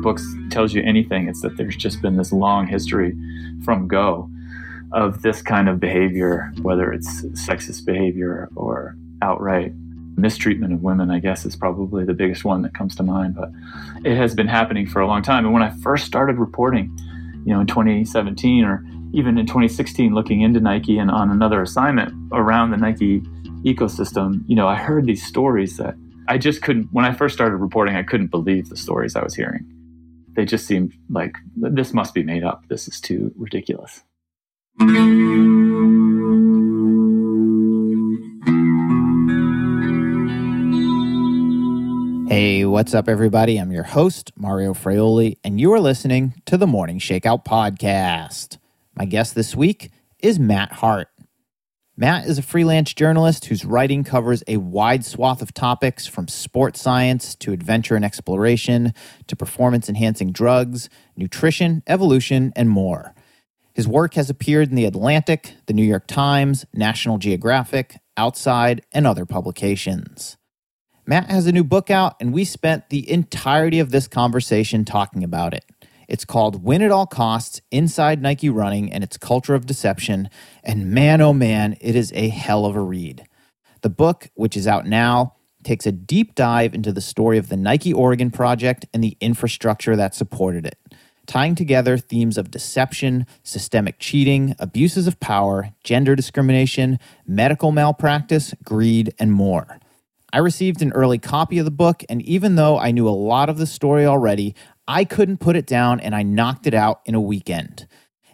book tells you anything, it's that there's just been this long history from go of this kind of behavior, whether it's sexist behavior or outright mistreatment of women, I guess, is probably the biggest one that comes to mind. But it has been happening for a long time. And when I first started reporting, you know, in 2017 or even in 2016, looking into Nike and on another assignment around the Nike ecosystem, you know, I heard these stories that I just couldn't, when I first started reporting, I couldn't believe the stories I was hearing. They just seemed like this must be made up. This is too ridiculous. Hey, what's up, everybody? I'm your host, Mario Fraioli, and you are listening to the Morning Shakeout Podcast. My guest this week is Matt Hart. Matt is a freelance journalist whose writing covers a wide swath of topics from sports science to adventure and exploration to performance enhancing drugs, nutrition, evolution, and more. His work has appeared in The Atlantic, The New York Times, National Geographic, Outside, and other publications. Matt has a new book out, and we spent the entirety of this conversation talking about it. It's called Win at All Costs Inside Nike Running and Its Culture of Deception. And man, oh man, it is a hell of a read. The book, which is out now, takes a deep dive into the story of the Nike Oregon Project and the infrastructure that supported it, tying together themes of deception, systemic cheating, abuses of power, gender discrimination, medical malpractice, greed, and more. I received an early copy of the book, and even though I knew a lot of the story already, I couldn't put it down and I knocked it out in a weekend.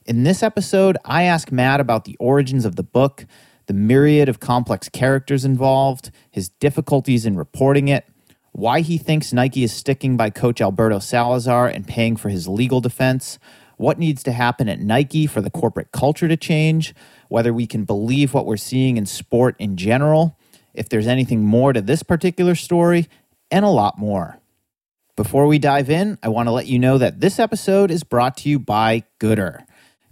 In this episode, I ask Matt about the origins of the book, the myriad of complex characters involved, his difficulties in reporting it, why he thinks Nike is sticking by coach Alberto Salazar and paying for his legal defense, what needs to happen at Nike for the corporate culture to change, whether we can believe what we're seeing in sport in general if there's anything more to this particular story, and a lot more. Before we dive in, I want to let you know that this episode is brought to you by Goodr.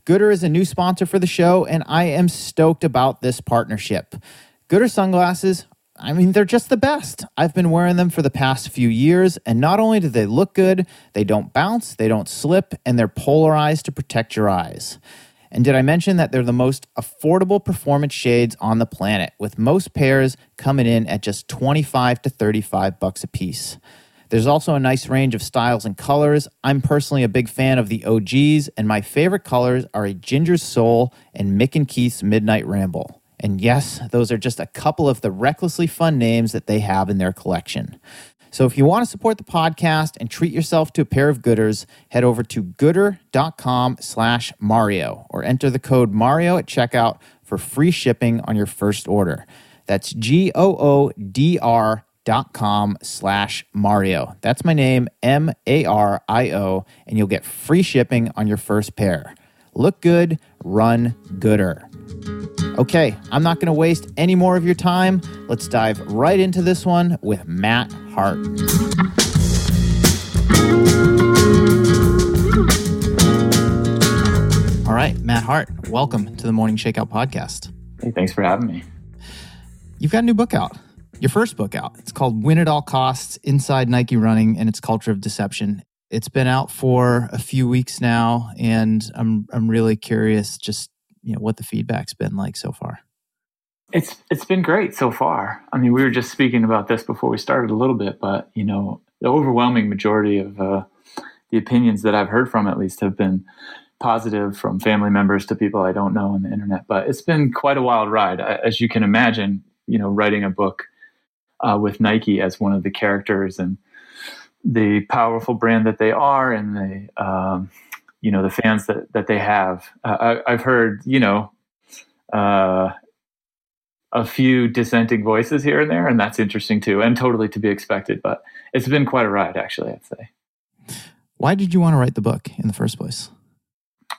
Goodr is a new sponsor for the show, and I am stoked about this partnership. Goodr sunglasses, I mean, they're just the best. I've been wearing them for the past few years, and not only do they look good, they don't bounce, they don't slip, and they're polarized to protect your eyes. And did I mention that they're the most affordable performance shades on the planet, with most pairs coming in at just 25 to 35 bucks a piece. There's also a nice range of styles and colors. I'm personally a big fan of the OGs, and my favorite colors are a Ginger Soul and Mick and Keith's Midnight Ramble. And yes, those are just a couple of the recklessly fun names that they have in their collection. So if you want to support the podcast and treat yourself to a pair of goodrs, head over to goodr.com slash Mario or enter the code Mario at checkout for free shipping on your first order. That's G-O-O-D-R dot com slash Mario. That's my name, M-A-R-I-O, and you'll get free shipping on your first pair. Look good, run gooder. Okay, I'm not going to waste any more of your time. Let's dive right into this one with Matt Hart. All right, Matt Hart, welcome to the Morning Shakeout podcast. Hey, thanks for having me. You've got a new book out, your first book out. It's called Win at All Costs Inside Nike Running and Its Culture of Deception. It's been out for a few weeks now, and I'm, I'm really curious just you know what the feedback's been like so far. It's it's been great so far. I mean, we were just speaking about this before we started a little bit, but you know, the overwhelming majority of uh, the opinions that I've heard from, at least, have been positive from family members to people I don't know on the internet. But it's been quite a wild ride, as you can imagine. You know, writing a book uh, with Nike as one of the characters and the powerful brand that they are, and the um, you know the fans that that they have. Uh, I, have heard you know uh, a few dissenting voices here and there, and that's interesting too, and totally to be expected. But it's been quite a ride, actually. I'd say. Why did you want to write the book in the first place?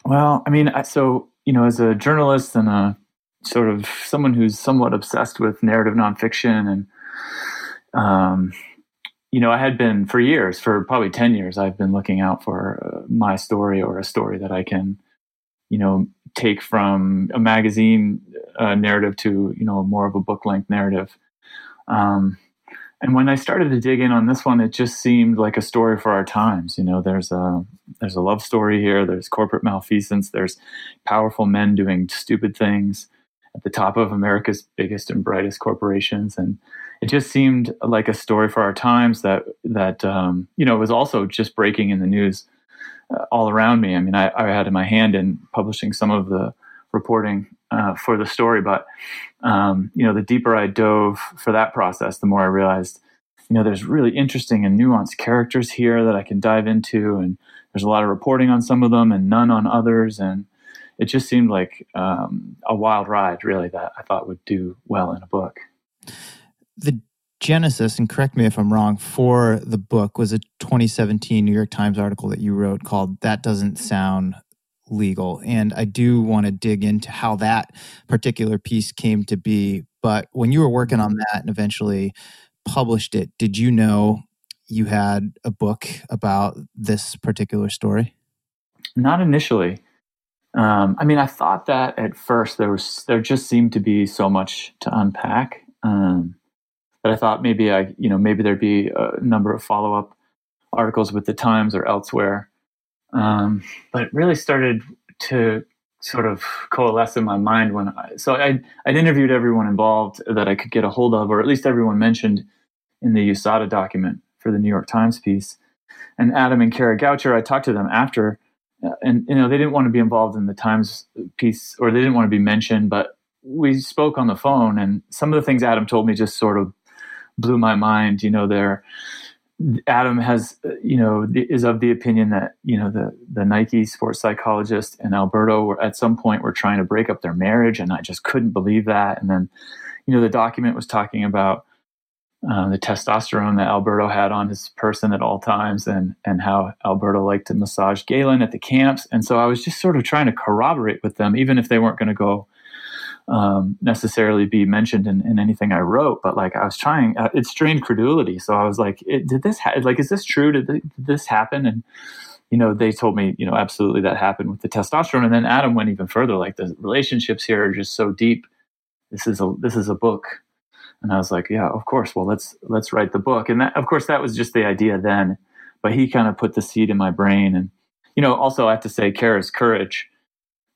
Well, I mean, so you know, as a journalist and a sort of someone who's somewhat obsessed with narrative nonfiction and um, you know, I had been for years, for probably 10 years, I've been looking out for uh, my story or a story that I can, you know, take from a magazine uh, narrative to, you know, more of a book length narrative. Um, and when I started to dig in on this one, it just seemed like a story for our times. You know, there's a there's a love story here. There's corporate malfeasance. There's powerful men doing stupid things at the top of America's biggest and brightest corporations, and it just seemed like a story for our times that that um, you know was also just breaking in the news uh, all around me. I mean, I, I had my hand in publishing some of the reporting uh, for the story. But um, you know, the deeper I dove for that process, the more I realized, you know, there's really interesting and nuanced characters here that I can dive into, and there's a lot of reporting on some of them and none on others, and it just seemed like um, a wild ride, really, that I thought would do well in a book. The genesis, and correct me if I'm wrong, for the book was a 2017 New York Times article that you wrote called "That Doesn't Sound legal. And I do want to dig into how that particular piece came to be. But when you were working on that and eventually published it, did you know you had a book about this particular story? Not initially. Um, I mean, I thought that at first there was there just seemed to be so much to unpack um, that I thought maybe I you know maybe there'd be a number of follow up articles with the Times or elsewhere um, but it really started to sort of coalesce in my mind when I, so I, I'd interviewed everyone involved that I could get a hold of, or at least everyone mentioned in the USADA document for the New York Times piece. And Adam and Kara Goucher, I talked to them after, uh, and you know they didn't want to be involved in the Times piece, or they didn't want to be mentioned, but we spoke on the phone, and some of the things Adam told me just sort of blew my mind. You know, they're Adam has, you know, is of the opinion that you know the the Nike sports psychologist and Alberto were at some point were trying to break up their marriage, and I just couldn't believe that. And then, you know, the document was talking about uh, the testosterone that Alberto had on his person at all times, and and how Alberto liked to massage Galen at the camps. And so I was just sort of trying to corroborate with them, even if they weren't going to go um, necessarily be mentioned in, in, anything I wrote, but like I was trying, uh, it strained credulity. So I was like, did this, ha- like, is this true? Did, did, this happen? And, you know, they told me, you know, absolutely that happened with the testosterone. And then Adam went even further, like the relationships here are just so deep. This is a, this is a book. And I was like, yeah, of course. Well, let's, let's write the book. And that, of course, that was just the idea then, but he kind of put the seed in my brain. And, you know, also I have to say Kara's courage,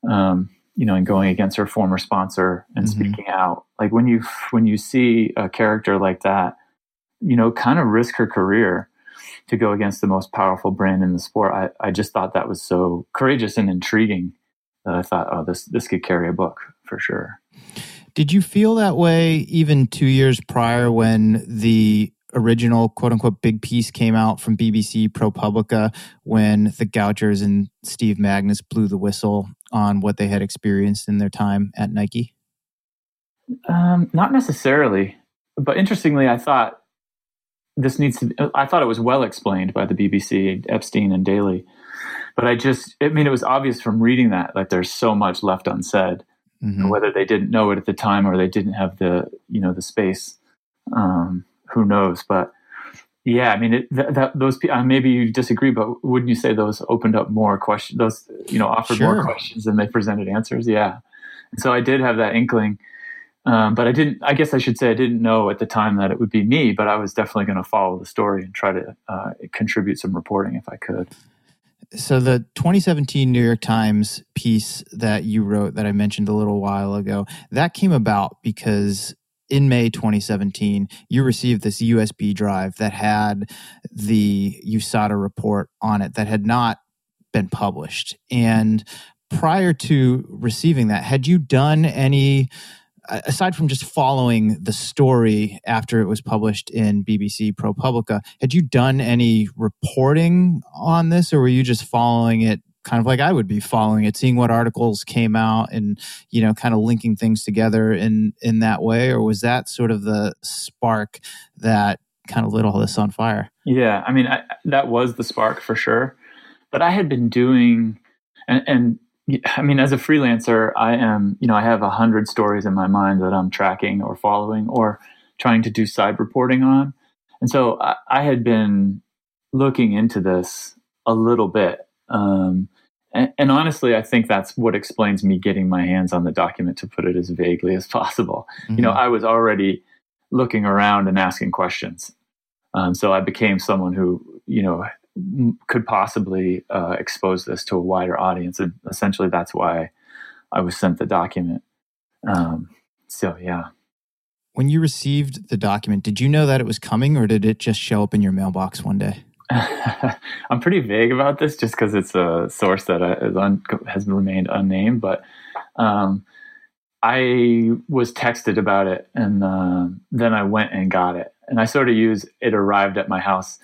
um, you know, and going against her former sponsor and mm-hmm. speaking out. Like when you when you see a character like that, you know, kind of risk her career to go against the most powerful brand in the sport. I, I just thought that was so courageous and intriguing that I thought, oh, this this could carry a book for sure. Did you feel that way even two years prior when the original quote unquote big piece came out from BBC ProPublica when the Gouchers and Steve Magness blew the whistle on what they had experienced in their time at Nike? Um, not necessarily, but interestingly, I thought this needs to. I thought it was well explained by the BBC, Epstein and Daly, but I just, I mean, it was obvious from reading that like there's so much left unsaid. Mm-hmm. Whether they didn't know it at the time or they didn't have the, you know, the space um, who knows? But yeah, I mean, it, that, that, those uh, maybe you disagree, but wouldn't you say those opened up more questions? Those you know offered sure. more questions than they presented answers. Yeah, and so I did have that inkling, um, but I didn't. I guess I should say I didn't know at the time that it would be me, but I was definitely going to follow the story and try to uh, contribute some reporting if I could. So the 2017 New York Times piece that you wrote that I mentioned a little while ago that came about because in May 2017, you received this USB drive that had the USADA report on it that had not been published. And prior to receiving that, had you done any, aside from just following the story after it was published in BBC ProPublica, had you done any reporting on this or were you just following it kind of like I would be following it, seeing what articles came out and, you know, kind of linking things together in in that way? Or was that sort of the spark that kind of lit all this on fire? Yeah, I mean, I, that was the spark for sure. But I had been doing, and, and I mean, as a freelancer, I am, you know, I have a hundred stories in my mind that I'm tracking or following or trying to do side reporting on. And so I, I had been looking into this a little bit um, and, and, honestly, I think that's what explains me getting my hands on the document to put it as vaguely as possible. Mm-hmm. You know, mm-hmm. I was already looking around and asking questions. Um, so I became someone who, you know, could possibly uh, expose this to a wider audience. And essentially, that's why I was sent the document. Um, so, yeah. When you received the document, did you know that it was coming or did it just show up in your mailbox one day? I'm pretty vague about this just because it's a source that uh, un- has remained unnamed. But um, I was texted about it and uh, then I went and got it. And I sort of use it arrived at my house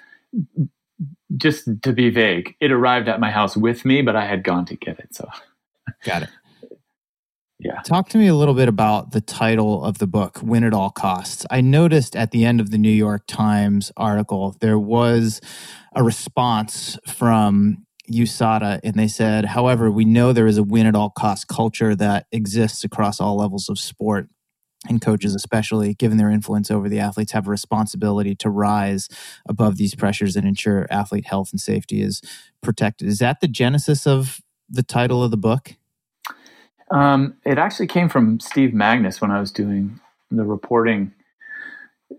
just to be vague. It arrived at my house with me, but I had gone to get it. So, got it. Yeah. Talk to me a little bit about the title of the book, Win at All Costs. I noticed at the end of the New York Times article, there was a response from USADA, and they said, however, we know there is a win at all cost culture that exists across all levels of sport. And coaches, especially given their influence over the athletes, have a responsibility to rise above these pressures and ensure athlete health and safety is protected. Is that the genesis of the title of the book? Um, it actually came from Steve Magness when I was doing the reporting.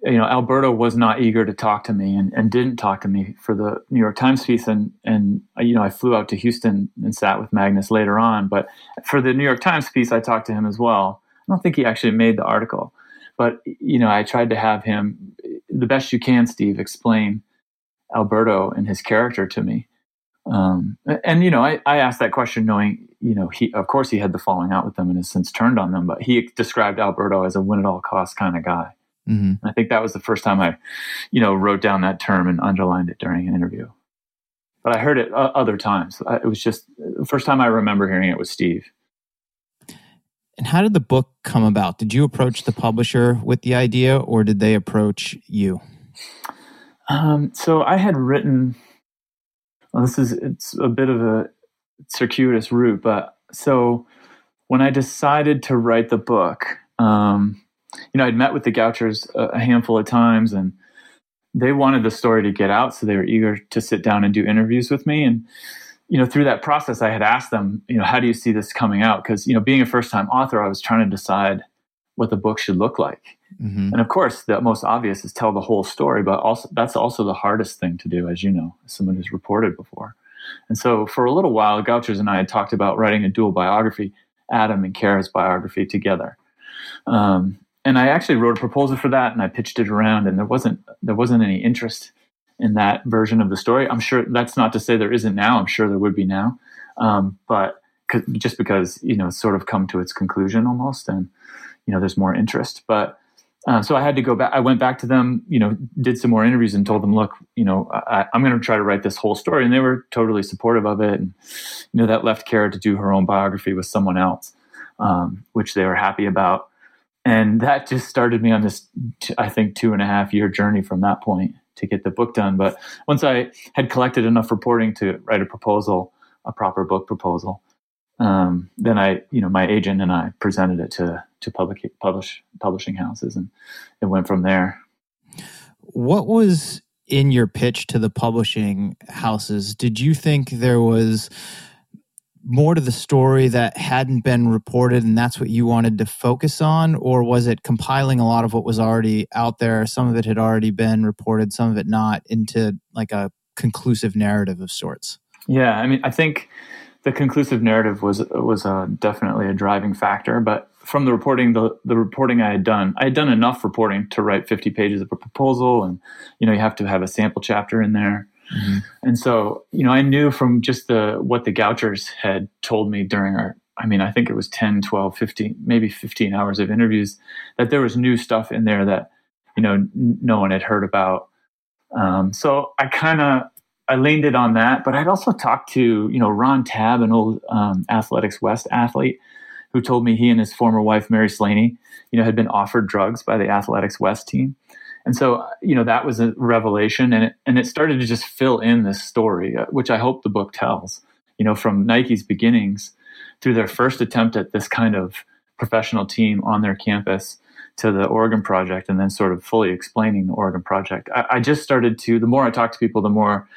You know, Alberto was not eager to talk to me and, and didn't talk to me for the New York Times piece. And, and, you know, I flew out to Houston and sat with Magness later on. But for the New York Times piece, I talked to him as well. I don't think he actually made the article. But, you know, I tried to have him, the best you can, Steve, explain Alberto and his character to me. Um, and you know, I, I asked that question knowing, you know, he of course he had the falling out with them and has since turned on them, but he described Alberto as a win at all costs kind of guy. Mm-hmm. I think that was the first time I, you know, wrote down that term and underlined it during an interview. But I heard it uh, other times. It was just the first time I remember hearing it was Steve. And how did the book come about? Did you approach the publisher with the idea, or did they approach you? Um, so I had written well, this is it's a bit of a circuitous route, but so when I decided to write the book, um, you know, I'd met with the Gouchers a, a handful of times, and they wanted the story to get out, so they were eager to sit down and do interviews with me. And you know, through that process, I had asked them, you know, how do you see this coming out? Because you know, being a first-time author, I was trying to decide what the book should look like. Mm-hmm. And of course, the most obvious is tell the whole story, but also that's also the hardest thing to do, as you know, as someone who's reported before. And so, for a little while, Gouchers and I had talked about writing a dual biography, Adam and Kara's biography together. Um, and I actually wrote a proposal for that, and I pitched it around, and there wasn't there wasn't any interest in that version of the story. I'm sure that's not to say there isn't now. I'm sure there would be now, um, but just because you know it's sort of come to its conclusion almost, and you know there's more interest, but uh, so I had to go back. I went back to them, you know, did some more interviews and told them, look, you know, I, am going to try to write this whole story, and they were totally supportive of it. And you know, that left Kara to do her own biography with someone else, um, which they were happy about. And that just started me on this, I think, two and a half year journey from that point to get the book done. But once I had collected enough reporting to write a proposal, a proper book proposal, um, then I, you know, my agent and I presented it to to public publish publishing houses, and it went from there. What was in your pitch to the publishing houses? Did you think there was more to the story that hadn't been reported, and that's what you wanted to focus on, or was it compiling a lot of what was already out there? Some of it had already been reported, some of it not, into like a conclusive narrative of sorts. Yeah, I mean, I think the conclusive narrative was was uh, definitely a driving factor. But from the reporting, the the reporting I had done, I had done enough reporting to write 50 pages of a proposal, and you know you have to have a sample chapter in there. Mm-hmm. And so, you know, I knew from just the what the Gouchers had told me during our I mean, I think it was 10, 12, 15, maybe 15 hours of interviews that there was new stuff in there that, you know, n- no one had heard about. Um, so I kind of I leaned it on that, but I'd also talked to you know Ron Tabb, an old um, Athletics West athlete, who told me he and his former wife Mary Slaney, you know, had been offered drugs by the Athletics West team, and so you know that was a revelation, and it and it started to just fill in this story, uh, which I hope the book tells. You know, from Nike's beginnings through their first attempt at this kind of professional team on their campus to the Oregon Project, and then sort of fully explaining the Oregon Project. I, I just started to. The more I talk to people, the more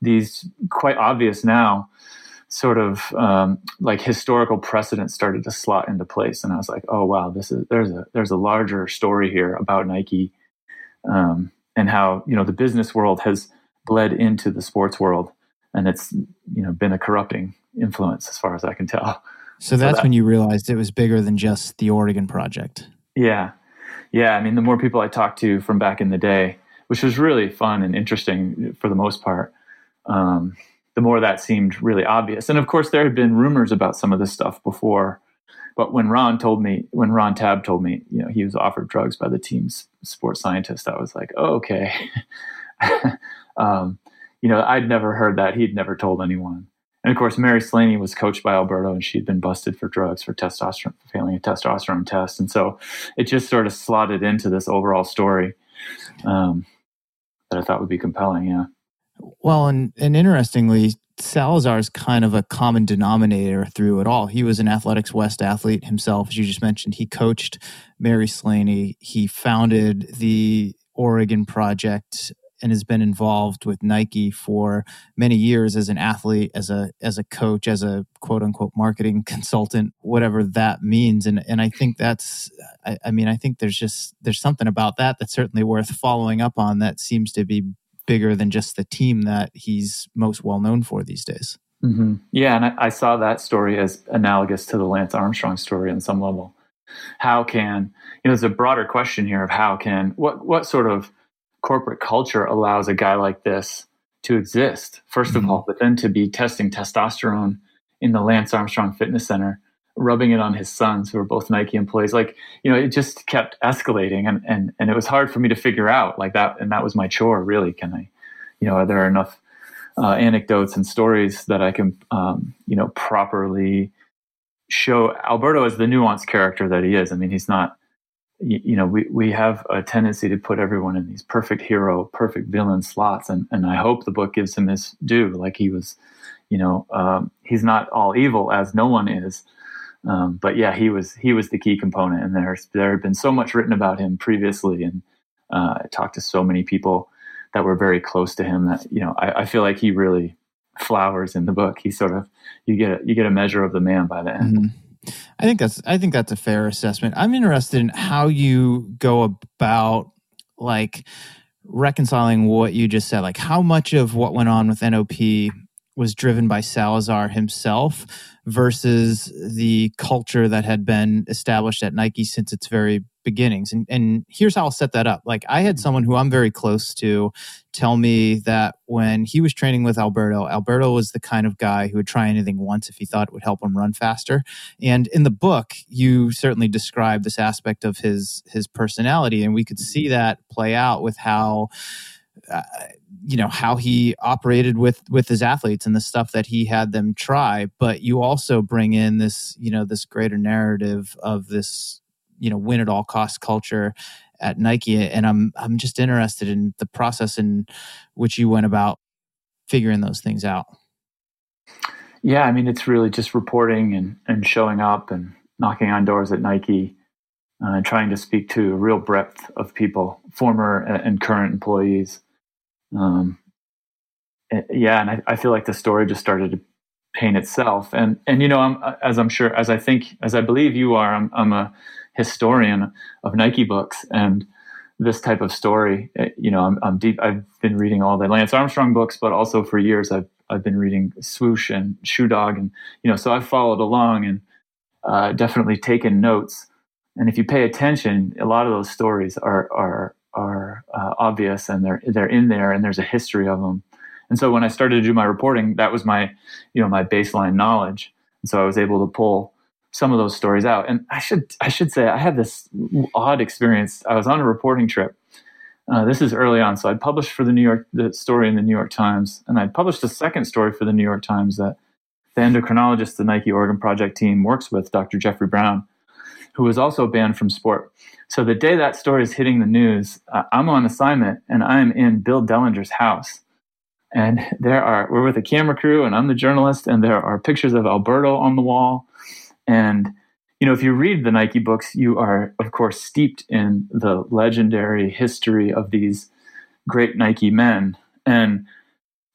these quite obvious now sort of um, like historical precedent started to slot into place and i was like oh wow this is there's a there's a larger story here about nike um, and how you know the business world has bled into the sports world, and it's you know been a corrupting influence as far as I can tell. So that's so that, when you realized it was bigger than just the Oregon project. Yeah, yeah. I mean, the more people I talked to from back in the day, which was really fun and interesting for the most part. Um, the more that seemed really obvious. And of course, there had been rumors about some of this stuff before. But when Ron told me, when Ron Tabb told me, you know, he was offered drugs by the team's sports scientist, I was like, oh, okay. um, you know, I'd never heard that. He'd never told anyone. And of course, Mary Slaney was coached by Alberto, and she'd been busted for drugs for testosterone, failing a testosterone test. And so it just sort of slotted into this overall story um, that I thought would be compelling. Yeah. Well, and and interestingly, Salazar is kind of a common denominator through it all. He was an Athletics West athlete himself, as you just mentioned. He coached Mary Slaney. He founded the Oregon Project and has been involved with Nike for many years as an athlete, as a as a coach, as a quote unquote marketing consultant, whatever that means. And and I think that's I, I mean I think there's just there's something about that that's certainly worth following up on that seems to be bigger than just the team that he's most well known for these days. Mm-hmm. Yeah, and I, I, saw that story as analogous to the Lance Armstrong story on some level. How can you know? There's a broader question here of how can what what sort of corporate culture allows a guy like this to exist 1st mm-hmm. of all, but then to be testing testosterone in the Lance Armstrong Fitness Center rubbing it on his sons who were both Nike employees. Like, you know, it just kept escalating and, and, and it was hard for me to figure out like that. And that was my chore really. Can I, you know, are there enough uh, anecdotes and stories that I can, um, you know, properly show Alberto as the nuanced character that he is. I mean, he's not, you, you know, we, we have a tendency to put everyone in these perfect hero, perfect villain slots. And, and I hope the book gives him his due. Like he was, you know, um, he's not all evil as no one is um, but yeah, he was he was the key component, and there's there had been so much written about him previously, and uh, I talked to so many people that were very close to him that you know I, I, feel like he really flowers in the book. He sort of you get a, you get a measure of the man by the end. Mm-hmm. I think that's I think that's a fair assessment. I'm interested in how you go about like reconciling what you just said. Like how much of what went on with NOP was driven by Salazar himself versus the culture that had been established at Nike since its very beginnings. And, and here's how I'll set that up. Like I had someone who I'm very close to tell me that when he was training with Alberto, Alberto was the kind of guy who would try anything once if he thought it would help him run faster. And in the book, you certainly describe this aspect of his his personality, and we could see that play out with how. Uh, you know how he operated with with his athletes and the stuff that he had them try but you also bring in this you know this greater narrative of this you know win at all cost culture at Nike and I'm I'm just interested in the process in which you went about figuring those things out. Yeah, I mean it's really just reporting and and showing up and knocking on doors at Nike uh, and trying to speak to a real breadth of people, former and current employees um, eh, yeah, and I, I, feel like the story just started to paint itself. And and you know, I'm, as I'm sure, as I think, as I believe you are, I'm, I'm a historian of Nike books, and this type of story, eh, you know, I'm, I'm deep. I've been reading all the Lance Armstrong books, but also for years I've I've been reading Swoosh and Shoe Dog, and you know, so I've followed along and uh, definitely taken notes. And if you pay attention, a lot of those stories are are are uh, obvious and they're they're in there and there's a history of them. And so when I started to do my reporting, that was my you know my baseline knowledge. And so I was able to pull some of those stories out. And I should I should say I had this odd experience. I was on a reporting trip. Uh, this is early on, so I'd published for the New York the story in the New York Times, and I'd published a second story for the New York Times that the endocrinologist the Nike Oregon Project team works with, Dr. Jeffrey Brown, who was also banned from sport. So the day that story is hitting the news, uh, I'm on assignment and I'm in Bill Dellinger's house. And there are, we're with a camera crew and I'm the journalist, and there are pictures of Alberto on the wall. And, you know, if you read the Nike books, you are, of course, steeped in the legendary history of these great Nike men. And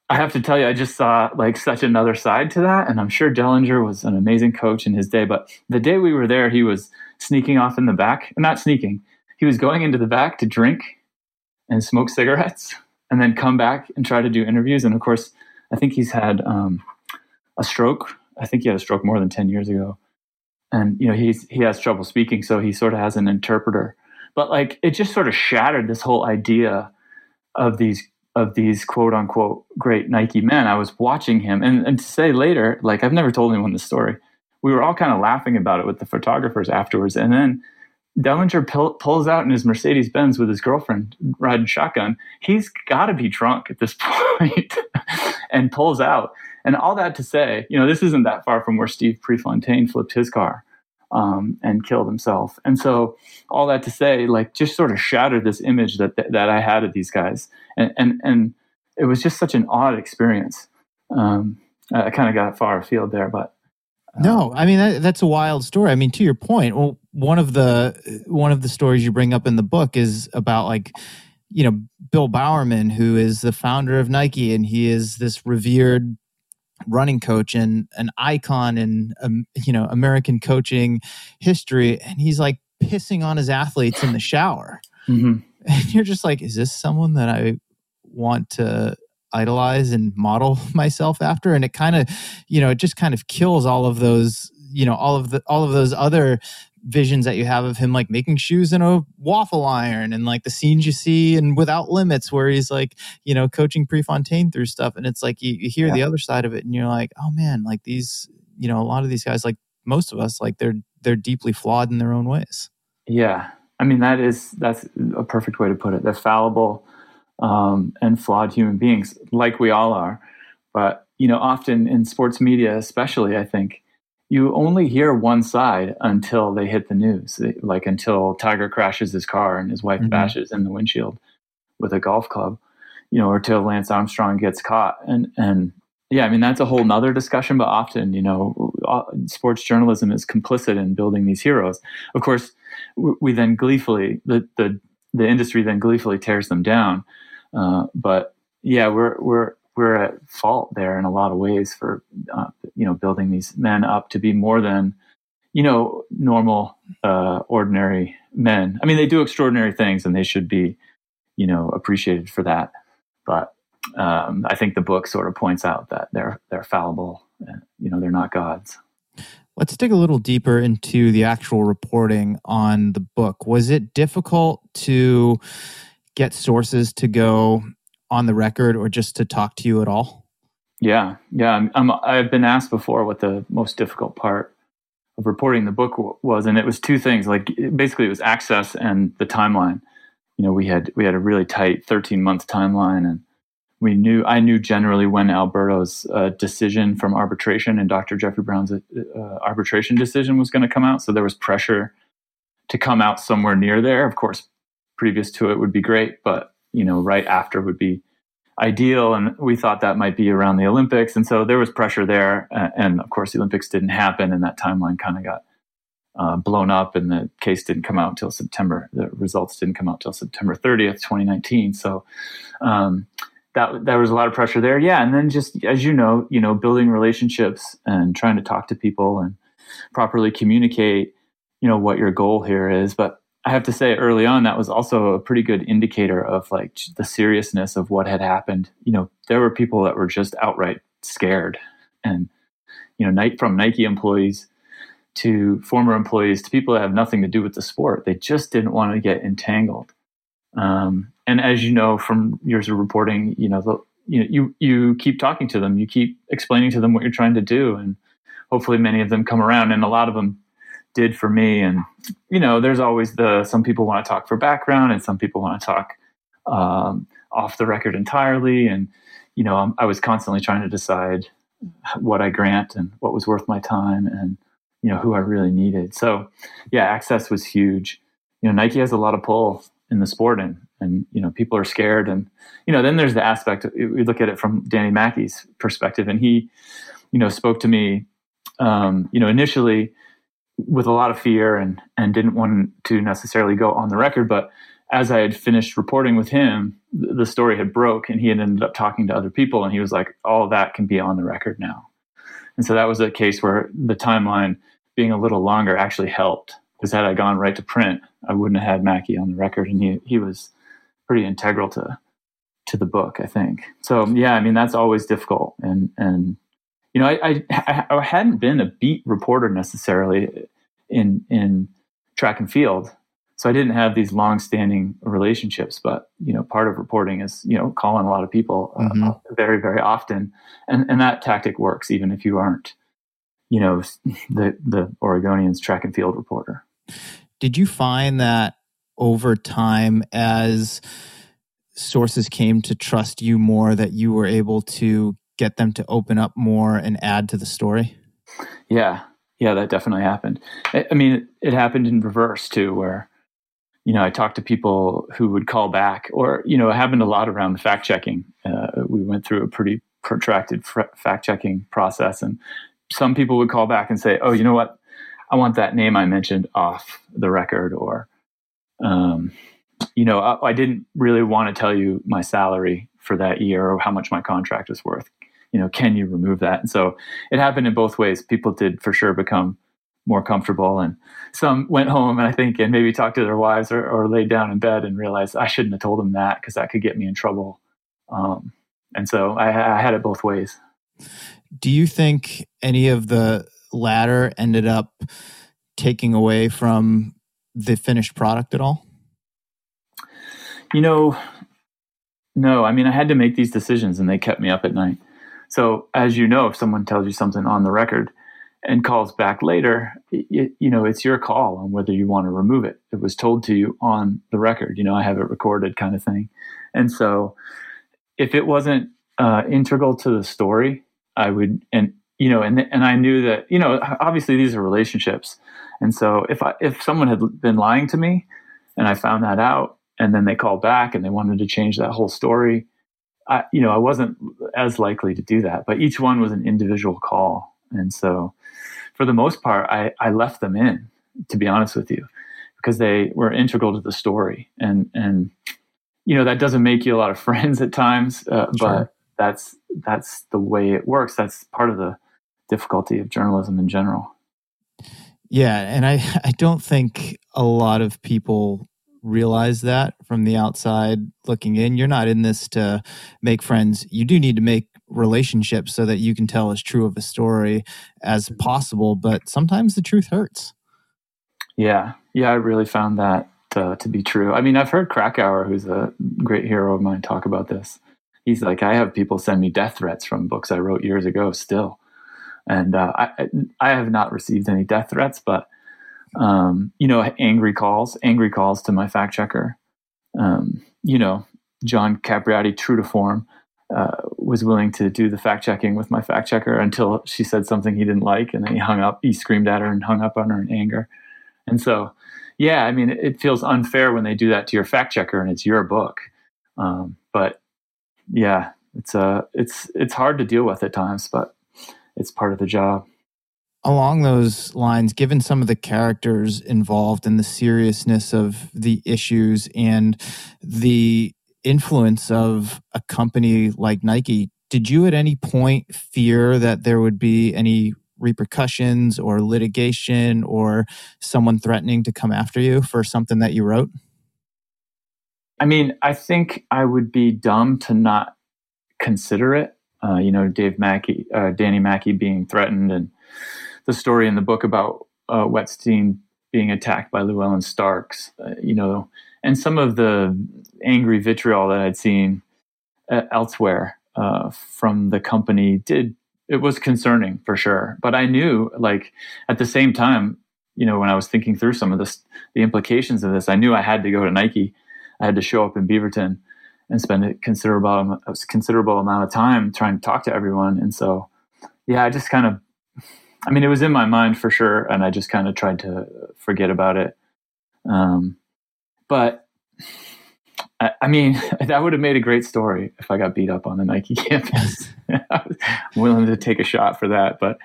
I have to tell you, I just saw like such another side to that. And I'm sure Dellinger was an amazing coach in his day. But the day we were there, he was sneaking off in the back, not sneaking. He was going into the back to drink and smoke cigarettes and then come back and try to do interviews. And of course, I think he's had um, a stroke. I think he had a stroke more than 10 years ago. And, you know, he's, he has trouble speaking. So he sort of has an interpreter. But like, it just sort of shattered this whole idea of these of these quote unquote great Nike men. I was watching him, and, and to say later, like I've never told anyone the story. We were all kind of laughing about it with the photographers afterwards, and then Dellinger pull, pulls out in his Mercedes Benz with his girlfriend riding shotgun. He's got to be drunk at this point, and pulls out. And all that to say, you know, this isn't that far from where Steve Prefontaine flipped his car um, and killed himself. And so, all that to say, like, just sort of shattered this image that that, I had of these guys, and and and it was just such an odd experience. Um, I kind of got far afield there, but no, I mean that, that's a wild story. I mean, to your point, well, one of the one of the stories you bring up in the book is about like you know Bill Bowerman, who is the founder of Nike, and he is this revered running coach and an icon in um, you know American coaching history, and he's like pissing on his athletes in the shower, mm-hmm. and you're just like, is this someone that I want to idolize and model myself after and it kind of you know it just kind of kills all of those you know all of the all of those other visions that you have of him like making shoes in a waffle iron and like the scenes you see and without limits where he's like you know coaching prefontaine through stuff and it's like you, you hear yeah. the other side of it and you're like oh man like these you know a lot of these guys like most of us like they're they're deeply flawed in their own ways yeah i mean that is that's a perfect way to put it they're fallible um, and flawed human beings, like we all are. But you know, often in sports media, especially, I think you only hear one side until they hit the news, like until Tiger crashes his car and his wife mm-hmm. bashes in the windshield with a golf club, you know, or till Lance Armstrong gets caught. And and yeah, I mean that's a whole nother discussion. But often, you know, sports journalism is complicit in building these heroes. Of course, we then gleefully the the the industry then gleefully tears them down uh, but yeah, we're we're we're at fault there in a lot of ways for uh, you know building these men up to be more than you know normal uh, ordinary men. I mean, they do extraordinary things, and they should be you know appreciated for that. But um, I think the book sort of points out that they're they're fallible. And, You know, they're not gods. Let's dig a little deeper into the actual reporting on the book. Was it difficult to get sources to go on the record or just to talk to you at all? Yeah, yeah. I have been asked before what the most difficult part of reporting the book w- was, and it was two things. Like basically, it was access and the timeline. You know, we had we had a really tight 13 month timeline, and we knew I knew generally when Alberto's uh, decision from arbitration and Dr. Jeffrey Brown's uh, arbitration decision was going to come out. So there was pressure to come out somewhere near there. Of course, previous to it would be great, but you know, right after would be ideal. And we thought that might be around the Olympics, and so there was pressure there. And of course, the Olympics didn't happen, and that timeline kind of got uh, blown up, and the case didn't come out until September. The results didn't come out until September 30th, 2019. So. Um, that there was a lot of pressure there, yeah, and then just as you know, you know, building relationships and trying to talk to people and properly communicate, you know, what your goal here is. But I have to say early on that was also a pretty good indicator of like the seriousness of what had happened. You know, there were people that were just outright scared and you know, night from Nike employees to former employees to people that have nothing to do with the sport. They just didn't want to get entangled. Um, and as you know from years of reporting, you know, the, you know, you you keep talking to them, you keep explaining to them what you're trying to do, and hopefully many of them come around. And a lot of them did for me. And you know, there's always the some people want to talk for background, and some people want to talk um, off the record entirely. And you know, I was constantly trying to decide what I grant and what was worth my time, and you know who I really needed. So yeah, access was huge. You know, Nike has a lot of pull in the sport, and and you know people are scared, and you know then there's the aspect. we look at it from Danny Mackey's perspective, and he, you know, spoke to me. Um, you know, initially with a lot of fear and and didn't want to necessarily go on the record but as i had finished reporting with him the story had broke and he had ended up talking to other people and he was like all that can be on the record now and so that was a case where the timeline being a little longer actually helped because had i gone right to print i wouldn't have had mackey on the record and he, he was pretty integral to to the book, I think. So yeah, I mean that's always difficult, and and you know I I, I hadn't been a beat reporter necessarily in in track and field, so I didn't have these long-standing relationships. But you know, part of reporting is you know calling a lot of people uh, mm-hmm. very very often, and and that tactic works even if you aren't you know the the Oregonians track and field reporter. Did you find that over time as sources came to trust you more that you were able to get them to open up more and add to the story? Yeah, yeah, that definitely happened. I mean, it happened in reverse too, where you know I talked to people who would call back, or you know, it happened a lot around fact checking. Uh, we went through a pretty protracted fact checking process, and some people would call back and say, "Oh, you know what? I want that name I mentioned off the record," or um, you know, I, I, didn't really want to tell you my salary for that year or how much my contract was worth. You know, can you remove that? And so it happened in both ways. People did for sure become more comfortable, and some went home and I think and maybe talked to their wives or, or laid down in bed and realized I shouldn't have told them that because that could get me in trouble. Um, and so I, I had it both ways. Do you think any of the latter ended up taking away from the finished product at all? You know, no. I mean, I had to make these decisions and they kept me up at night. So, as you know, if someone tells you something on the record and calls back later, it, you know, it's your call on whether you want to remove it. It was told to you on the record. You know, I have it recorded kind of thing. And so, if it wasn't uh, integral to the story, I would, and you know, and and I knew that, you know, obviously these are relationships, and so if I if someone had been lying to me, and I found that out, and then they called back and they wanted to change that whole story, I you know I wasn't as likely to do that. But each one was an individual call, and so for the most part, I I left them in, to be honest with you, because they were integral to the story, and and you know that doesn't make you a lot of friends at times, uh, sure. but that's that's the way it works. That's part of the difficulty of journalism in general. Yeah, and I I don't think a lot of people realize that from the outside looking in. You're not in this to make friends. You do need to make relationships so that you can tell as true of a story as possible, but sometimes the truth hurts. Yeah. Yeah, I really found that uh, to be true. I mean, I've heard Krakauer, who's a great hero of mine, talk about this. He's like, I have people send me death threats from books I wrote years ago still and uh, I I have not received any death threats, but um, you know, angry calls, angry calls to my fact checker. Um, you know, John Capriotti, true to form, uh, was willing to do the fact checking with my fact checker until she said something he didn't like, and then he hung up. He screamed at her and hung up on her in anger. And so, yeah, I mean, it feels unfair when they do that to your fact checker and it's your book. Um, but yeah, it's uh, it's it's hard to deal with at times, but it's part of the job. Along those lines, given some of the characters involved and the seriousness of the issues and the influence of a company like Nike, did you at any point fear that there would be any repercussions or litigation or someone threatening to come after you for something that you wrote? I mean, I think I would be dumb to not consider it uh, you know, Dave Mackey, uh, Danny Mackey being threatened, and the story in the book about uh, Wetstein being attacked by Llewellyn Starks, uh, you know, and some of the angry vitriol that I'd seen uh, elsewhere uh, from the company did it was concerning for sure. But I knew, like, at the same time, you know, when I was thinking through some of this, the implications of this, I knew I had to go to Nike. I had to show up in Beaverton and spend a considerable a considerable amount of time trying to talk to everyone. And so, yeah, I just kind of, I mean, it was in my mind for sure, and I just kind of tried to forget about it. Um, but I, I, mean, that would have made a great story if I got beat up on the Nike campus. I'm willing to take a shot for that, but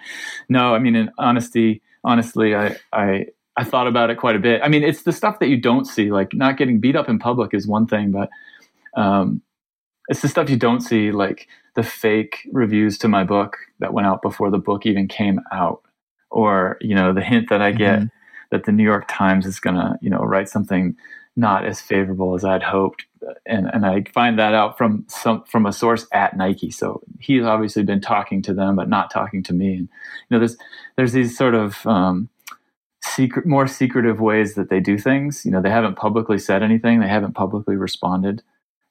no, I mean, in honesty, honestly, I, I, I thought about it quite a bit. I mean, it's the stuff that you don't see, like not getting beat up in public is one thing, but um, it's the stuff you don't see, like the fake reviews to my book that went out before the book even came out, or you know the hint that I get mm-hmm. that the New York Times is gonna you know write something not as favorable as I'd hoped. And, and I find that out from some from a source at Nike. So he's obviously been talking to them, but not talking to me. And you know, there's there's these sort of um, secret, more secretive ways that they do things. You know, they haven't publicly said anything. They haven't publicly responded.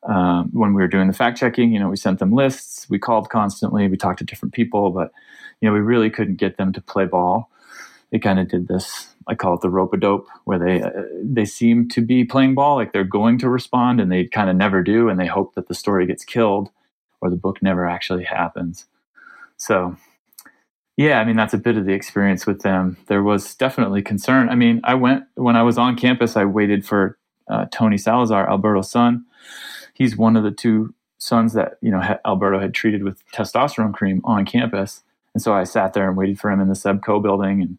Um, when we were doing the fact checking, you know, we sent them lists. We called constantly. We talked to different people, but you know, we really couldn't get them to play ball. They kind of did this I call it the rope a dope, where they uh, they seem to be playing ball, like they're going to respond, and they kind of never do, and they hope that the story gets killed or the book never actually happens. So, yeah, I mean that's a bit of the experience with them. There was definitely concern. I mean, I went when I was on campus. I waited for uh, Tony Salazar, Alberto's son. He's one of the two sons that you know Alberto had treated with testosterone cream on campus, and so I sat there and waited for him in the Seb Coe building and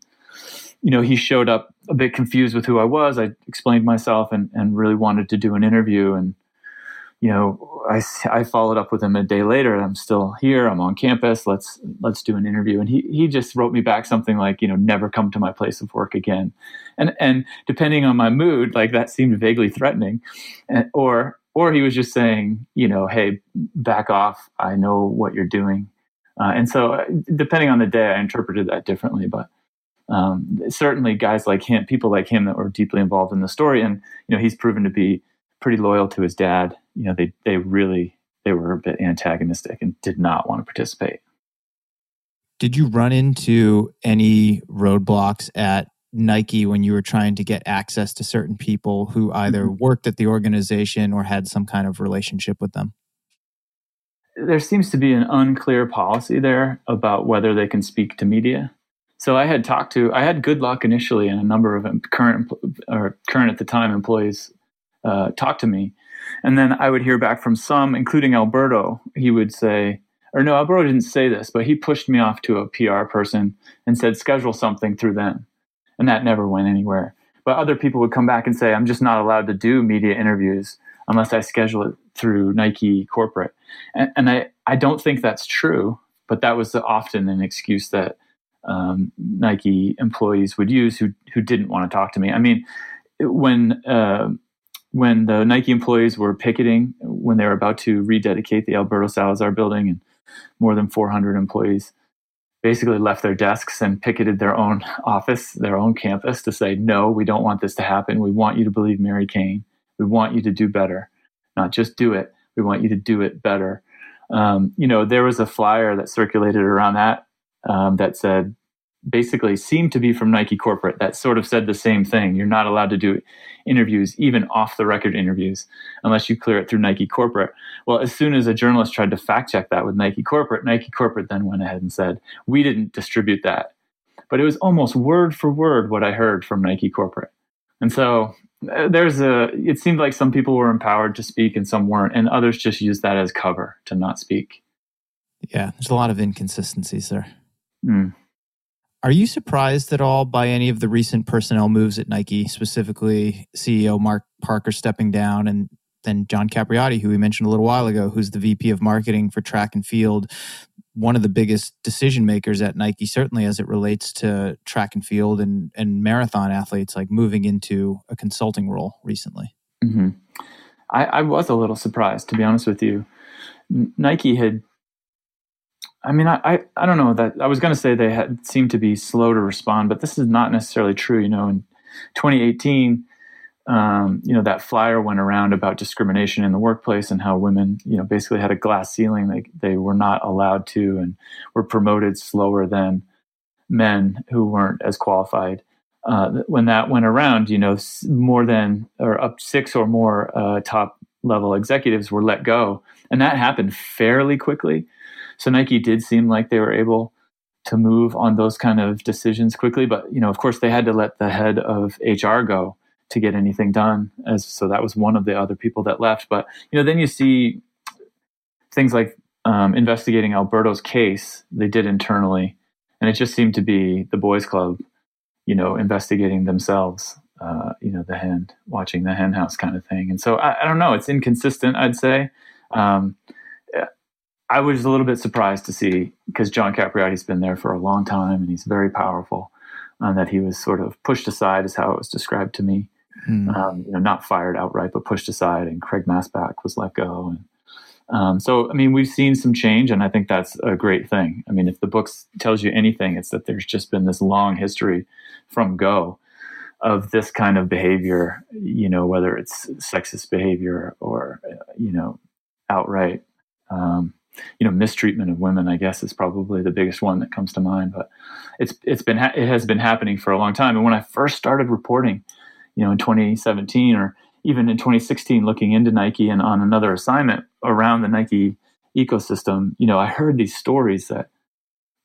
you know, he showed up a bit confused with who I was. I explained myself and, and really wanted to do an interview. And, you know, I, I followed up with him a day later. I'm still here. I'm on campus. Let's, let's do an interview. And he, he just wrote me back something like, you know, never come to my place of work again. And, and depending on my mood, like that seemed vaguely threatening and, or, or he was just saying, you know, Hey, back off. I know what you're doing. Uh, and so uh, depending on the day, I interpreted that differently, but, um, certainly guys like him, people like him that were deeply involved in the story, and you know he's proven to be pretty loyal to his dad. You know they they really they were a bit antagonistic and did not want to participate. Did you run into any roadblocks at Nike when you were trying to get access to certain people who either mm-hmm. worked at the organization or had some kind of relationship with them? There seems to be an unclear policy there about whether they can speak to media. So I had talked to, I had good luck initially, and a number of current or current at the time employees uh, talked to me, and then I would hear back from some, including Alberto. He would say, or no, Alberto didn't say this, but he pushed me off to a PR person and said schedule something through them, and that never went anywhere. But other people would come back and say, I'm just not allowed to do media interviews unless I schedule it through Nike corporate, and, and I I don't think that's true, but that was often an excuse that um, Nike employees would use who who didn't want to talk to me. I mean, when uh, when the Nike employees were picketing when they were about to rededicate the Alberto Salazar building, and more than 400 employees basically left their desks and picketed their own office, their own campus to say, no, we don't want this to happen. We want you to believe Mary Cain. We want you to do better, not just do it. We want you to do it better. Um, you know, there was a flyer that circulated around that um, that said basically seemed to be from Nike corporate that sort of said the same thing. You're not allowed to do interviews, even off the record interviews, unless you clear it through Nike corporate. Well, as soon as a journalist tried to fact check that with Nike corporate, Nike corporate then went ahead and said, we didn't distribute that. But it was almost word for word what I heard from Nike corporate. And so uh, there's a, it seemed like some people were empowered to speak and some weren't, and others just used that as cover to not speak. Yeah, there's a lot of inconsistencies there. Mm. Are you surprised at all by any of the recent personnel moves at Nike, specifically CEO Mark Parker stepping down and then John Capriotti, who we mentioned a little while ago, who's the VP of marketing for track and field, one of the biggest decision makers at Nike, certainly as it relates to track and field and, and marathon athletes, like moving into a consulting role recently? Mm-hmm. I, I was a little surprised, to be honest with you. Nike had I mean, I, I, I don't know that I was going to say they had seemed to be slow to respond, but this is not necessarily true. You know, in 2018, um, you know, that flyer went around about discrimination in the workplace and how women, you know, basically had a glass ceiling. They, they were not allowed to and were promoted slower than men who weren't as qualified. Uh, when that went around, you know, more than or up six or more uh, top level executives were let go. And that happened fairly quickly. So Nike did seem like they were able to move on those kind of decisions quickly, but you know, of course, they had to let the head of HR go to get anything done. As so, that was one of the other people that left. But you know, then you see things like um, investigating Alberto's case. They did internally, and it just seemed to be the boys' club, you know, investigating themselves. Uh, you know, the hen watching the hen house kind of thing. And so I, I don't know. It's inconsistent, I'd say. Um, I was a little bit surprised to see because John Capriotti's been there for a long time and he's very powerful, and uh, that he was sort of pushed aside, is how it was described to me. mm. um, you know, not fired outright, but pushed aside, and Craig Masback was let go. And um, so, I mean, we've seen some change, and I think that's a great thing. I mean, if the book tells you anything, it's that there's just been this long history from Go of this kind of behavior, you know, whether it's sexist behavior or, you know, outright, um, you know, mistreatment of women, I guess is probably the biggest one that comes to mind. But it's, it's been, ha- it has been happening for a long time. And when I first started reporting, you know, in 2017 or even in 2016, looking into Nike and on another assignment around the Nike ecosystem, you know, I heard these stories that,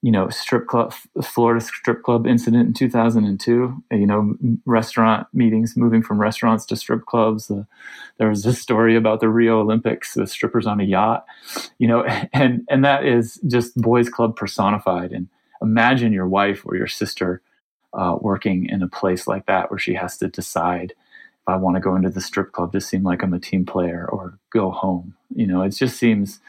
you know, strip club, Florida strip club incident in 2002, you know, restaurant meetings moving from restaurants to strip clubs. Uh, there was this story about the Rio Olympics, the strippers on a yacht, you know, and, and that is just boys club personified. And imagine your wife or your sister uh, working in a place like that where she has to decide if I want to go into the strip club to seem like I'm a team player or go home. You know, it just seems uh,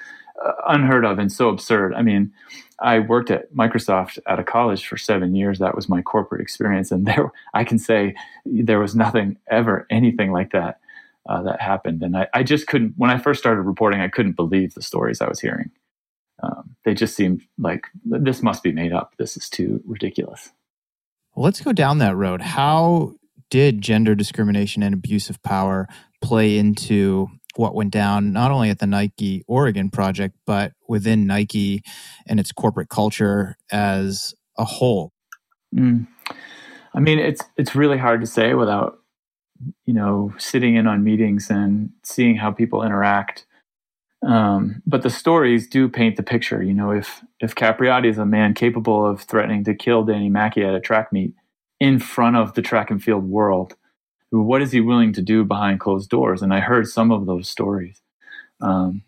unheard of and so absurd. I mean, I worked at Microsoft at a college for seven years. That was my corporate experience, and there I can say there was nothing ever anything like that uh, that happened. And I, I, just couldn't. When I first started reporting, I couldn't believe the stories I was hearing. Um, they just seemed like this must be made up. This is too ridiculous. Well, let's go down that road. How did gender discrimination and abuse of power play into what went down not only at the Nike Oregon project, but within Nike and its corporate culture as a whole? Mm. I mean, it's it's really hard to say without you know sitting in on meetings and seeing how people interact. Um, but the stories do paint the picture. You know, if if Capriotti is a man capable of threatening to kill Danny Mackey at a track meet in front of the track and field world, what is he willing to do behind closed doors? And I heard some of those stories. Um,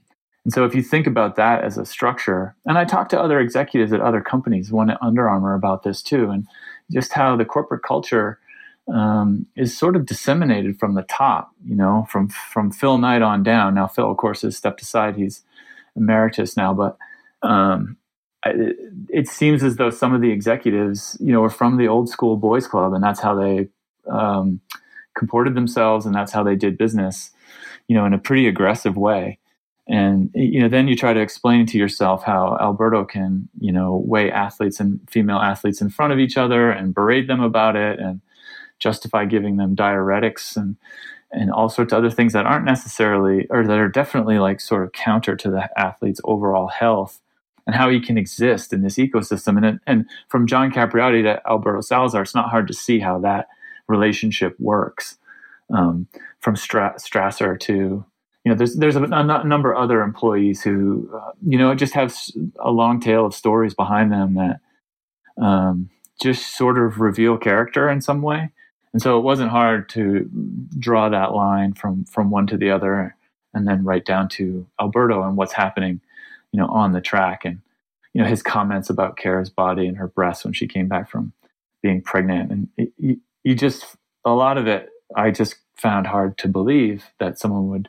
and so if you think about that as a structure, and I talked to other executives at other companies, one at Under Armour about this too, and just how the corporate culture um, is sort of disseminated from the top, you know, from from Phil Knight on down. Now Phil, of course, has stepped aside; he's emeritus now, but um, it, it, seems as though some of the executives, you know, are from the old school boys club, and that's how they um, comported themselves, and that's how they did business, you know, in a pretty aggressive way. And you know, then you try to explain to yourself how Alberto can, you know, weigh athletes and female athletes in front of each other and berate them about it, and justify giving them diuretics and and all sorts of other things that aren't necessarily or that are definitely like sort of counter to the athlete's overall health and how he can exist in this ecosystem and and from John Capriotti to Alberto Salazar it's not hard to see how that relationship works um, from Stra- Strasser to you know there's there's a, a number of other employees who uh, you know just have a long tail of stories behind them that um, just sort of reveal character in some way. And so it wasn't hard to draw that line from from one to the other, and then right down to Alberto and what's happening, you know, on the track, and you know his comments about Kara's body and her breasts when she came back from being pregnant, and it, you, just a lot of it I just found hard to believe that someone would,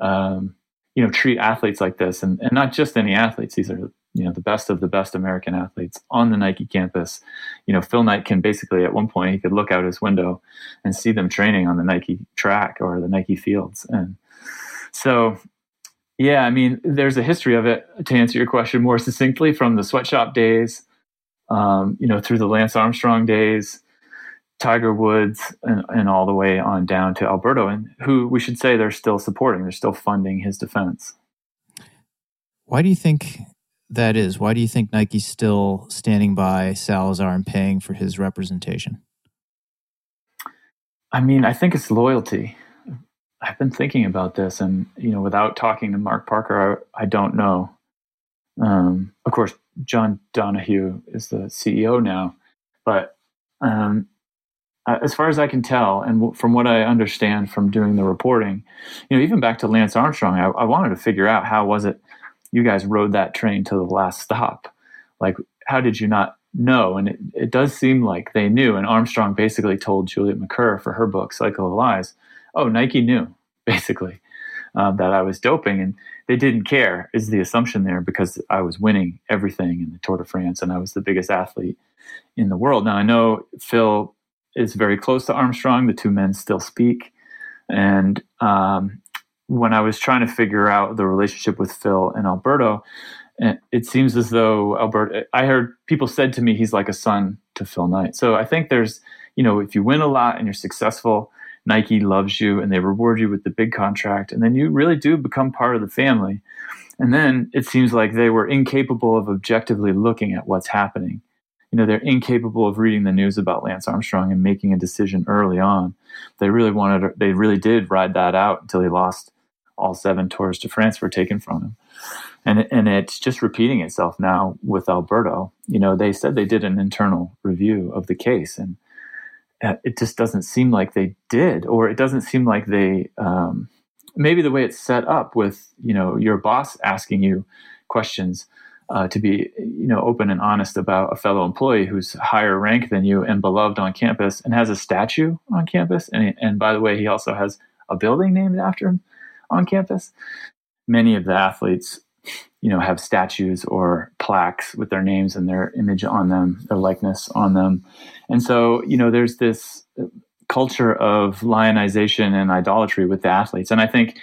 um, you know, treat athletes like this, and, and not just any athletes. These are you know the best of the best American athletes on the Nike campus. You know, Phil Knight can basically at one point he could look out his window and see them training on the Nike track or the Nike fields, and so yeah, I mean, there's a history of it. To answer your question more succinctly, from the sweatshop days, um, you know, through the Lance Armstrong days, Tiger Woods, and, and all the way on down to Alberto, and who we should say they're still supporting, they're still funding his defense. Why do you think that is. Why do you think Nike's still standing by Salazar and paying for his representation? I mean, I think it's loyalty. I've been thinking about this, and you know, without talking to Mark Parker, I, I don't know. Um, of course, John Donahue is the CEO now, but um, as far as I can tell, and from what I understand from doing the reporting, you know, even back to Lance Armstrong, I, I wanted to figure out how was it you guys rode that train to the last stop. Like, how did you not know? And it, it does seem like they knew. And Armstrong basically told Juliet Macur for her book, Cycle of Lies, oh, Nike knew, basically, um, that I was doping. And they didn't care, is the assumption there, because I was winning everything in the Tour de France and I was the biggest athlete in the world. Now, I know Phil is very close to Armstrong. The two men still speak. And um, when I was trying to figure out the relationship with Phil and Alberto, it seems as though Alberto, I heard people said to me, he's like a son to Phil Knight. So I think there's, you know, if you win a lot and you're successful, Nike loves you and they reward you with the big contract. And then you really do become part of the family. And then it seems like they were incapable of objectively looking at what's happening. You know, they're incapable of reading the news about Lance Armstrong and making a decision early on. They really wanted, they really did ride that out until he lost all seven tours de France were taken from him. And, and it's just repeating itself now with Alberto. You know, they said they did an internal review of the case and uh, it just doesn't seem like they did, or it doesn't seem like they, um, maybe the way it's set up with you know your boss asking you questions uh, to be you know open and honest about a fellow employee who's higher rank than you and beloved on campus and has a statue on campus. And and by the way he also has a building named after him on campus. Many of the athletes you know have statues or plaques with their names and their image on them their likeness on them. And so you know there's this culture of lionization and idolatry with the athletes. And I think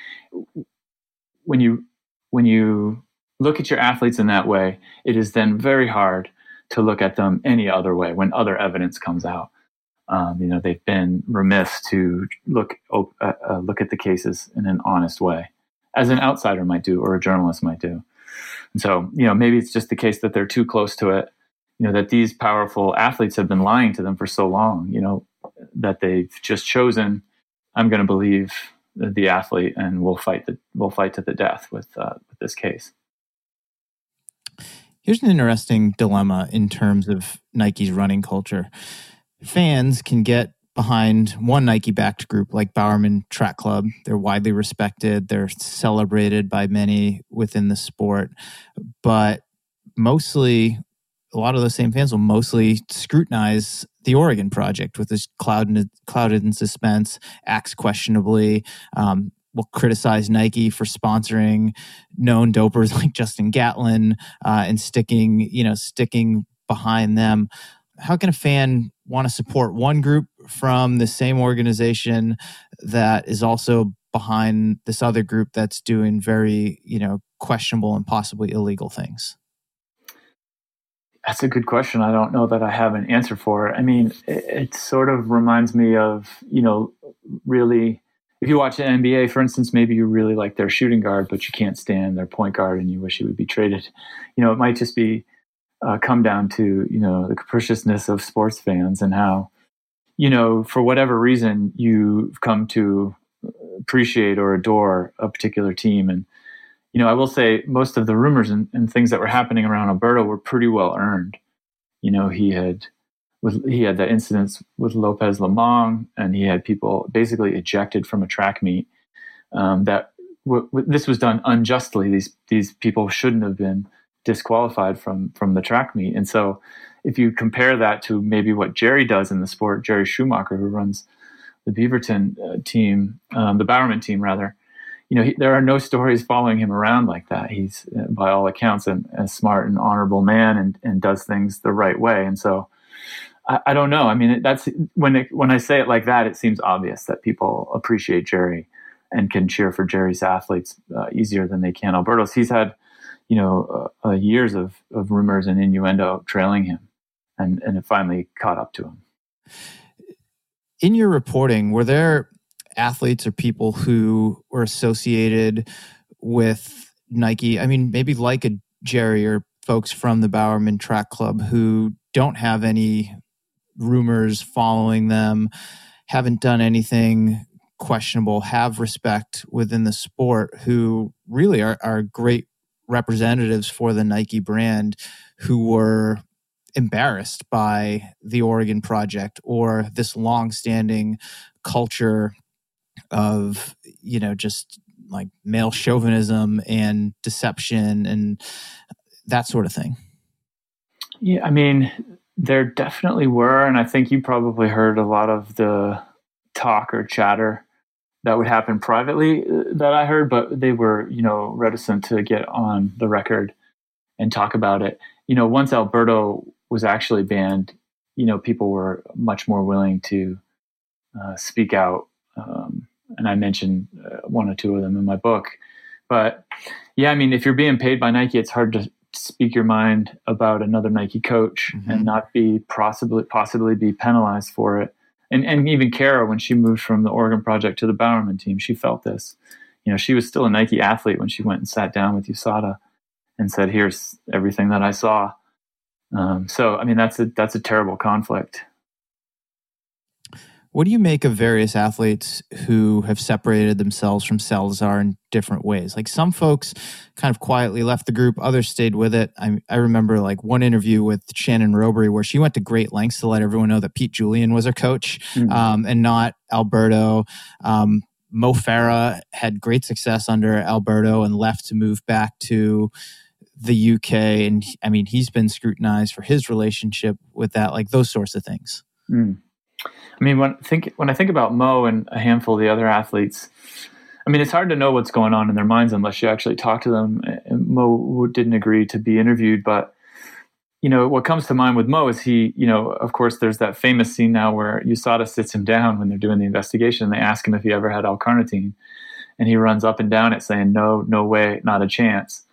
when you when you look at your athletes in that way, it is then very hard to look at them any other way when other evidence comes out. Um, you know, they've been remiss to look uh, uh, look at the cases in an honest way, as an outsider might do or a journalist might do. And so, you know, maybe it's just the case that they're too close to it. You know, that these powerful athletes have been lying to them for so long. You know, that they've just chosen. I'm going to believe the athlete, and we'll fight the we'll fight to the death with uh, with this case. Here's an interesting dilemma in terms of Nike's running culture. Fans can get behind one Nike backed group like Bowerman Track Club. They're widely respected, they're celebrated by many within the sport, but mostly a lot of those same fans will mostly scrutinize the Oregon project with this clouded, clouded in suspense, acts questionably, um, will criticize Nike for sponsoring known dopers like Justin Gatlin uh, and sticking, you know, sticking behind them. How can a fan want to support one group from the same organization that is also behind this other group that's doing very, you know, questionable and possibly illegal things? That's a good question. I don't know that I have an answer for it. I mean, it, it, sort of reminds me of, you know, really, if you watch the NBA, for instance, maybe you really like their shooting guard, but you can't stand their point guard and you wish he would be traded. You know, it might just be uh, come down to, you know, the capriciousness of sports fans and how, you know, for whatever reason, you've come to appreciate or adore a particular team. And, you know, I will say most of the rumors and, and things that were happening around Alberto were pretty well earned. You know, he had with he had the incidents with Lopez Lomong, and he had people basically ejected from a track meet. Um, that w- w- this was done unjustly. These these people shouldn't have been disqualified from from the track meet. And so, if you compare that to maybe what Jerry does in the sport, Jerry Schumacher, who runs the Beaverton uh, team, um, the Bowerman team rather, you know, he, there are no stories following him around like that. He's, uh, by all accounts, a, a smart and honorable man and, and does things the right way. And so, I, I don't know. I mean, that's when it, when I say it like that, it seems obvious that people appreciate Jerry and can cheer for Jerry's athletes uh, easier than they can Alberto's. He's had, you know, uh, uh, years of, of rumors and innuendo trailing him, and and it finally caught up to him. In your reporting, were there athletes or people who were associated with Nike. I mean, maybe like a Jerry or folks from the Bowerman Track Club who don't have any rumors following them, haven't done anything questionable, have respect within the sport, who really are, are great representatives for the Nike brand who were embarrassed by the Oregon project or this long-standing culture of you know just like male chauvinism and deception and that sort of thing. Yeah i mean there definitely were and i think you probably heard a lot of the talk or chatter that would happen privately uh, that i heard but they were you know reticent to get on the record and talk about it you know once alberto was actually banned you know, people were much more willing to uh, speak out. Um, and I mentioned uh, one or two of them in my book. But yeah, I mean, if you're being paid by Nike, it's hard to speak your mind about another Nike coach mm-hmm. and not be possibly possibly be penalized for it. And and even Kara, when she moved from the Oregon Project to the Bowerman team, she felt this. You know, she was still a Nike athlete when she went and sat down with USADA and said, "Here's everything that I saw." Um, so, I mean, that's a that's a terrible conflict. What do you make of various athletes who have separated themselves from Salazar in different ways? Like some folks kind of quietly left the group, others stayed with it. I, I remember like one interview with Shannon Rowbury where she went to great lengths to let everyone know that Pete Julian was her coach mm-hmm. um, and not Alberto. Um, Mo Farah had great success under Alberto and left to move back to the UK. And I mean, he's been scrutinized for his relationship with that, like those sorts of things. Mm. I mean, when think when I think about Mo and a handful of the other athletes, I mean, it's hard to know what's going on in their minds unless you actually talk to them. Mo didn't agree to be interviewed, but you know what comes to mind with Mo is he, you know, of course, there's that famous scene now where USADA sits him down when they're doing the investigation. and They ask him if he ever had L-carnitine, and he runs up and down it saying, "No, no way, not a chance."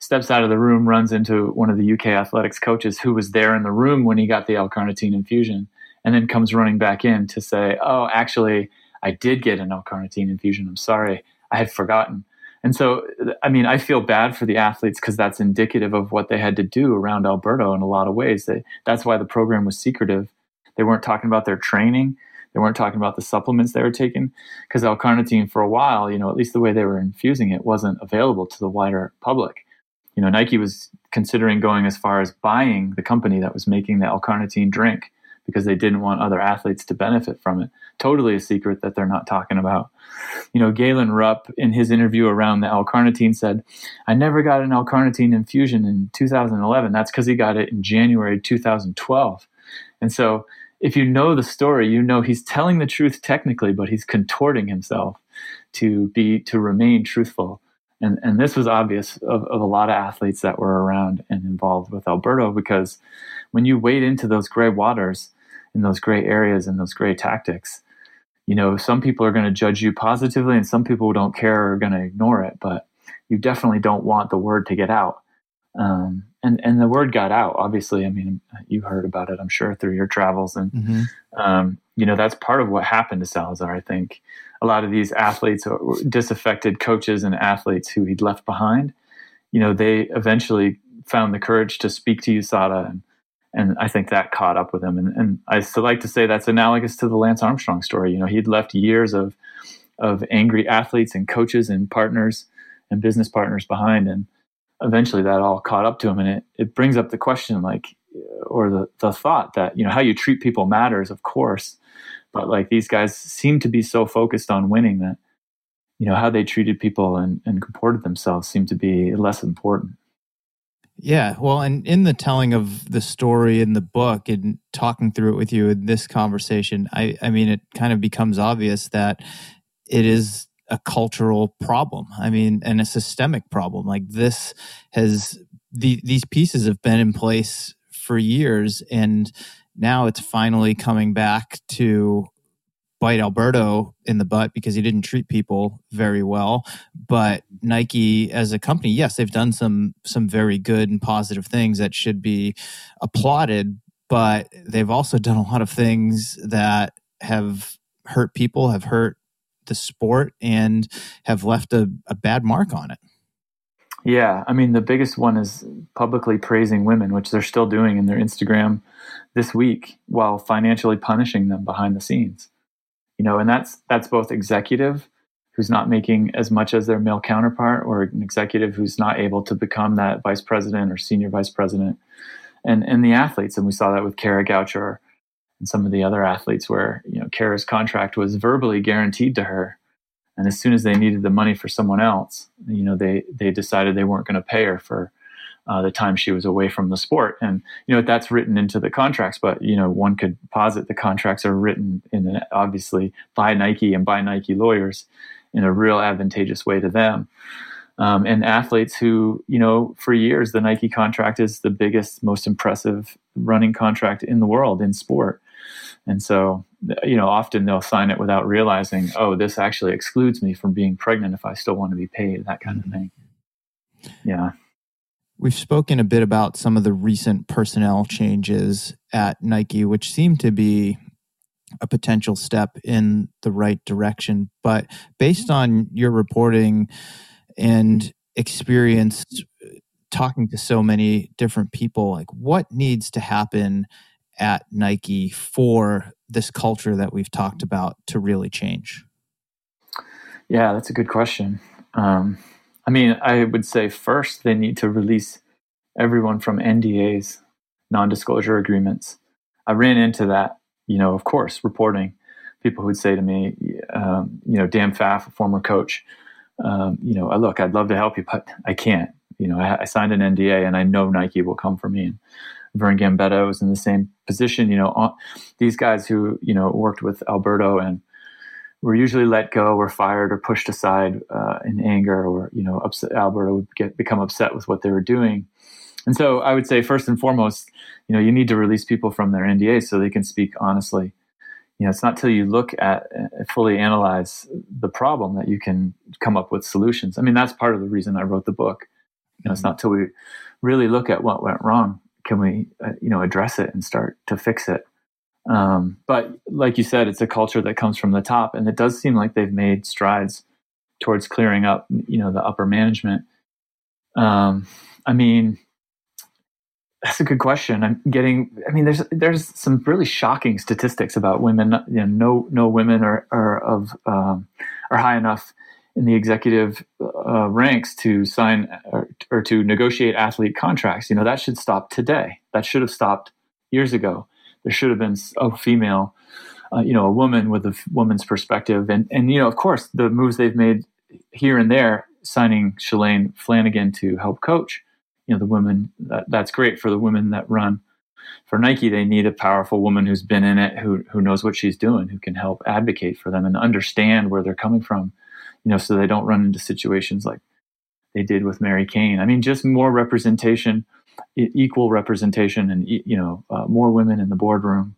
Steps out of the room, runs into one of the UK athletics coaches who was there in the room when he got the L-carnitine infusion and then comes running back in to say, "Oh, actually, I did get an L-carnitine infusion. I'm sorry, I had forgotten." And so, I mean, I feel bad for the athletes because that's indicative of what they had to do around Alberto in a lot of ways. They, that's why the program was secretive. They weren't talking about their training. They weren't talking about the supplements they were taking because L-carnitine, for a while, you know, at least the way they were infusing it, wasn't available to the wider public. You know, Nike was considering going as far as buying the company that was making the L-carnitine drink because they didn't want other athletes to benefit from it. Totally a secret that they're not talking about. You know, Galen Rupp in his interview around the L-carnitine said, I never got an L-carnitine infusion in 2011. That's because he got it in January 2012. And so if you know the story, you know he's telling the truth technically, but he's contorting himself to be to remain truthful. And and this was obvious of, of a lot of athletes that were around and involved with Alberto because when you wade into those gray waters in those gray areas and those gray tactics, you know, some people are going to judge you positively and some people don't care are going to ignore it, but you definitely don't want the word to get out. Um, and, and the word got out, obviously. I mean, you heard about it, I'm sure, through your travels. And, mm-hmm. um, you know, that's part of what happened to Salazar, I think. A lot of these athletes, or disaffected coaches and athletes who he'd left behind, you know, they eventually found the courage to speak to USADA and and I think that caught up with him. And, and I still like to say that's analogous to the Lance Armstrong story. You know, he'd left years of of angry athletes and coaches and partners and business partners behind, and eventually that all caught up to him. And it it brings up the question, like, or the the thought that you know how you treat people matters, of course, but like these guys seem to be so focused on winning that you know how they treated people and, and comported themselves seemed to be less important. Yeah, well, and in the telling of the story in the book and talking through it with you in this conversation, I, I mean, it kind of becomes obvious that it is a cultural problem. I mean, and a systemic problem. Like this has the, these pieces have been in place for years, and now it's finally coming back to bite Alberto in the butt because he didn't treat people very well. But Nike as a company, yes, they've done some some very good and positive things that should be applauded, but they've also done a lot of things that have hurt people, have hurt the sport and have left a, a bad mark on it. Yeah, I mean the biggest one is publicly praising women, which they're still doing in their Instagram this week while financially punishing them behind the scenes you know, and that's that's both executive who's not making as much as their male counterpart, or an executive who's not able to become that vice president or senior vice president, and and the athletes, and we saw that with Kara Goucher and some of the other athletes, where you know Kara's contract was verbally guaranteed to her, and as soon as they needed the money for someone else, you know, they they decided they weren't going to pay her for uh, the time she was away from the sport. And you know that's written into the contracts, but you know one could posit the contracts are written in an, obviously by Nike and by Nike lawyers in a real advantageous way to them. um, and athletes who, you know, for years, the Nike contract is the biggest, most impressive running contract in the world in sport. And so, you know, often they'll sign it without realizing, oh, this actually excludes me from being pregnant if I still want to be paid, that kind of mm-hmm. thing. Yeah. We've spoken a bit about some of the recent personnel changes at Nike, which seem to be a potential step in the right direction. But based on your reporting, and experience talking to so many different people like what needs to happen at Nike for this culture that we've talked about to really change? Yeah, that's a good question. Um, I mean, I would say first they need to release everyone from NDAs, non disclosure agreements. I ran into that, you know, of course, reporting. People who would say to me, um, you know, Dan Pfaff, a former coach, um, you know, look, I'd love to help you, but I can't. You know, I, I, signed an NDA and I know Nike will come for me. And Vern Gambetta was in the same position. You know, on, these guys who, you know, worked with Alberto and were usually let go or fired or pushed aside uh, in anger or, you know, upset, Alberto would get, become upset with what they were doing. And so I would say, first and foremost, you know, you need to release people from their NDA so they can speak honestly you know, it's not till you look at uh, fully analyze the problem that you can come up with solutions. I mean, that's part of the reason I wrote the book. You know, it's mm-hmm. not till we really look at what went wrong can we, uh, you know, address it and start to fix it. Um, but like you said, it's a culture that comes from the top, and it does seem like they've made strides towards clearing up, you know, the upper management. Um, I mean, that's a good question. I'm getting. I mean, there's there's some really shocking statistics about women. You know, no no women are are of um, are high enough in the executive uh, ranks to sign or, or, to negotiate athlete contracts. You know, that should stop today. That should have stopped years ago. There should have been a female, uh, you know, a woman with a woman's perspective, and and you know, of course, the moves they've made here and there, signing Shalane Flanagan to help coach you know the women that, that's great for the women that run for Nike they need a powerful woman who's been in it who who knows what she's doing who can help advocate for them and understand where they're coming from you know so they don't run into situations like they did with Mary Cain I mean just more representation equal representation and you know uh, more women in the boardroom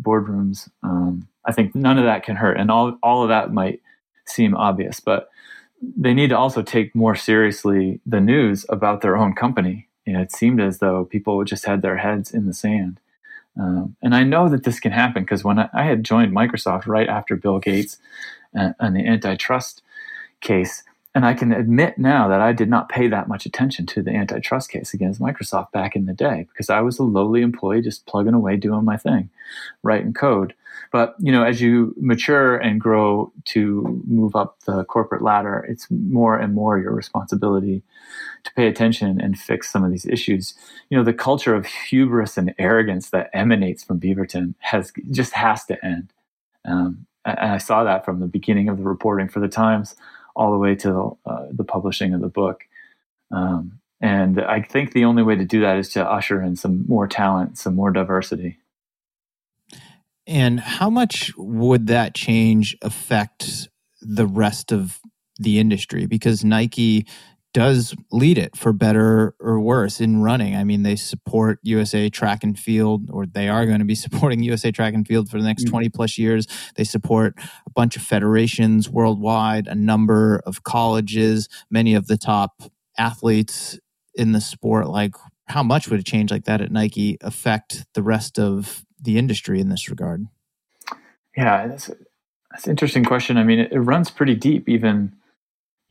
boardrooms um, I think none of that can hurt and all all of that might seem obvious but they need to also take more seriously the news about their own company. You know, it seemed as though people just had their heads in the sand. Um, and I know that this can happen because when I, I, had joined Microsoft right after Bill Gates and, and the antitrust case, and I can admit now that I did not pay that much attention to the antitrust case against Microsoft back in the day because I was a lowly employee just plugging away doing my thing, writing code. But you know, as you mature and grow to move up the corporate ladder, it's more and more your responsibility to pay attention and fix some of these issues. You know, the culture of hubris and arrogance that emanates from Beaverton has just has to end. Um, and I saw that from the beginning of the reporting for the Times all the way to uh, the publishing of the book. Um, and I think the only way to do that is to usher in some more talent, some more diversity. And how much would that change affect the rest of the industry? Because Nike does lead it for better or worse in running. I mean, they support USA Track and Field, or they are going to be supporting USA Track and Field for the next mm-hmm. 20 plus years. They support a bunch of federations worldwide, a number of colleges, many of the top athletes in the sport. Like, how much would a change like that at Nike affect the rest of the industry in this regard? Yeah, that's, that's an interesting question. I mean, it, it runs pretty deep, even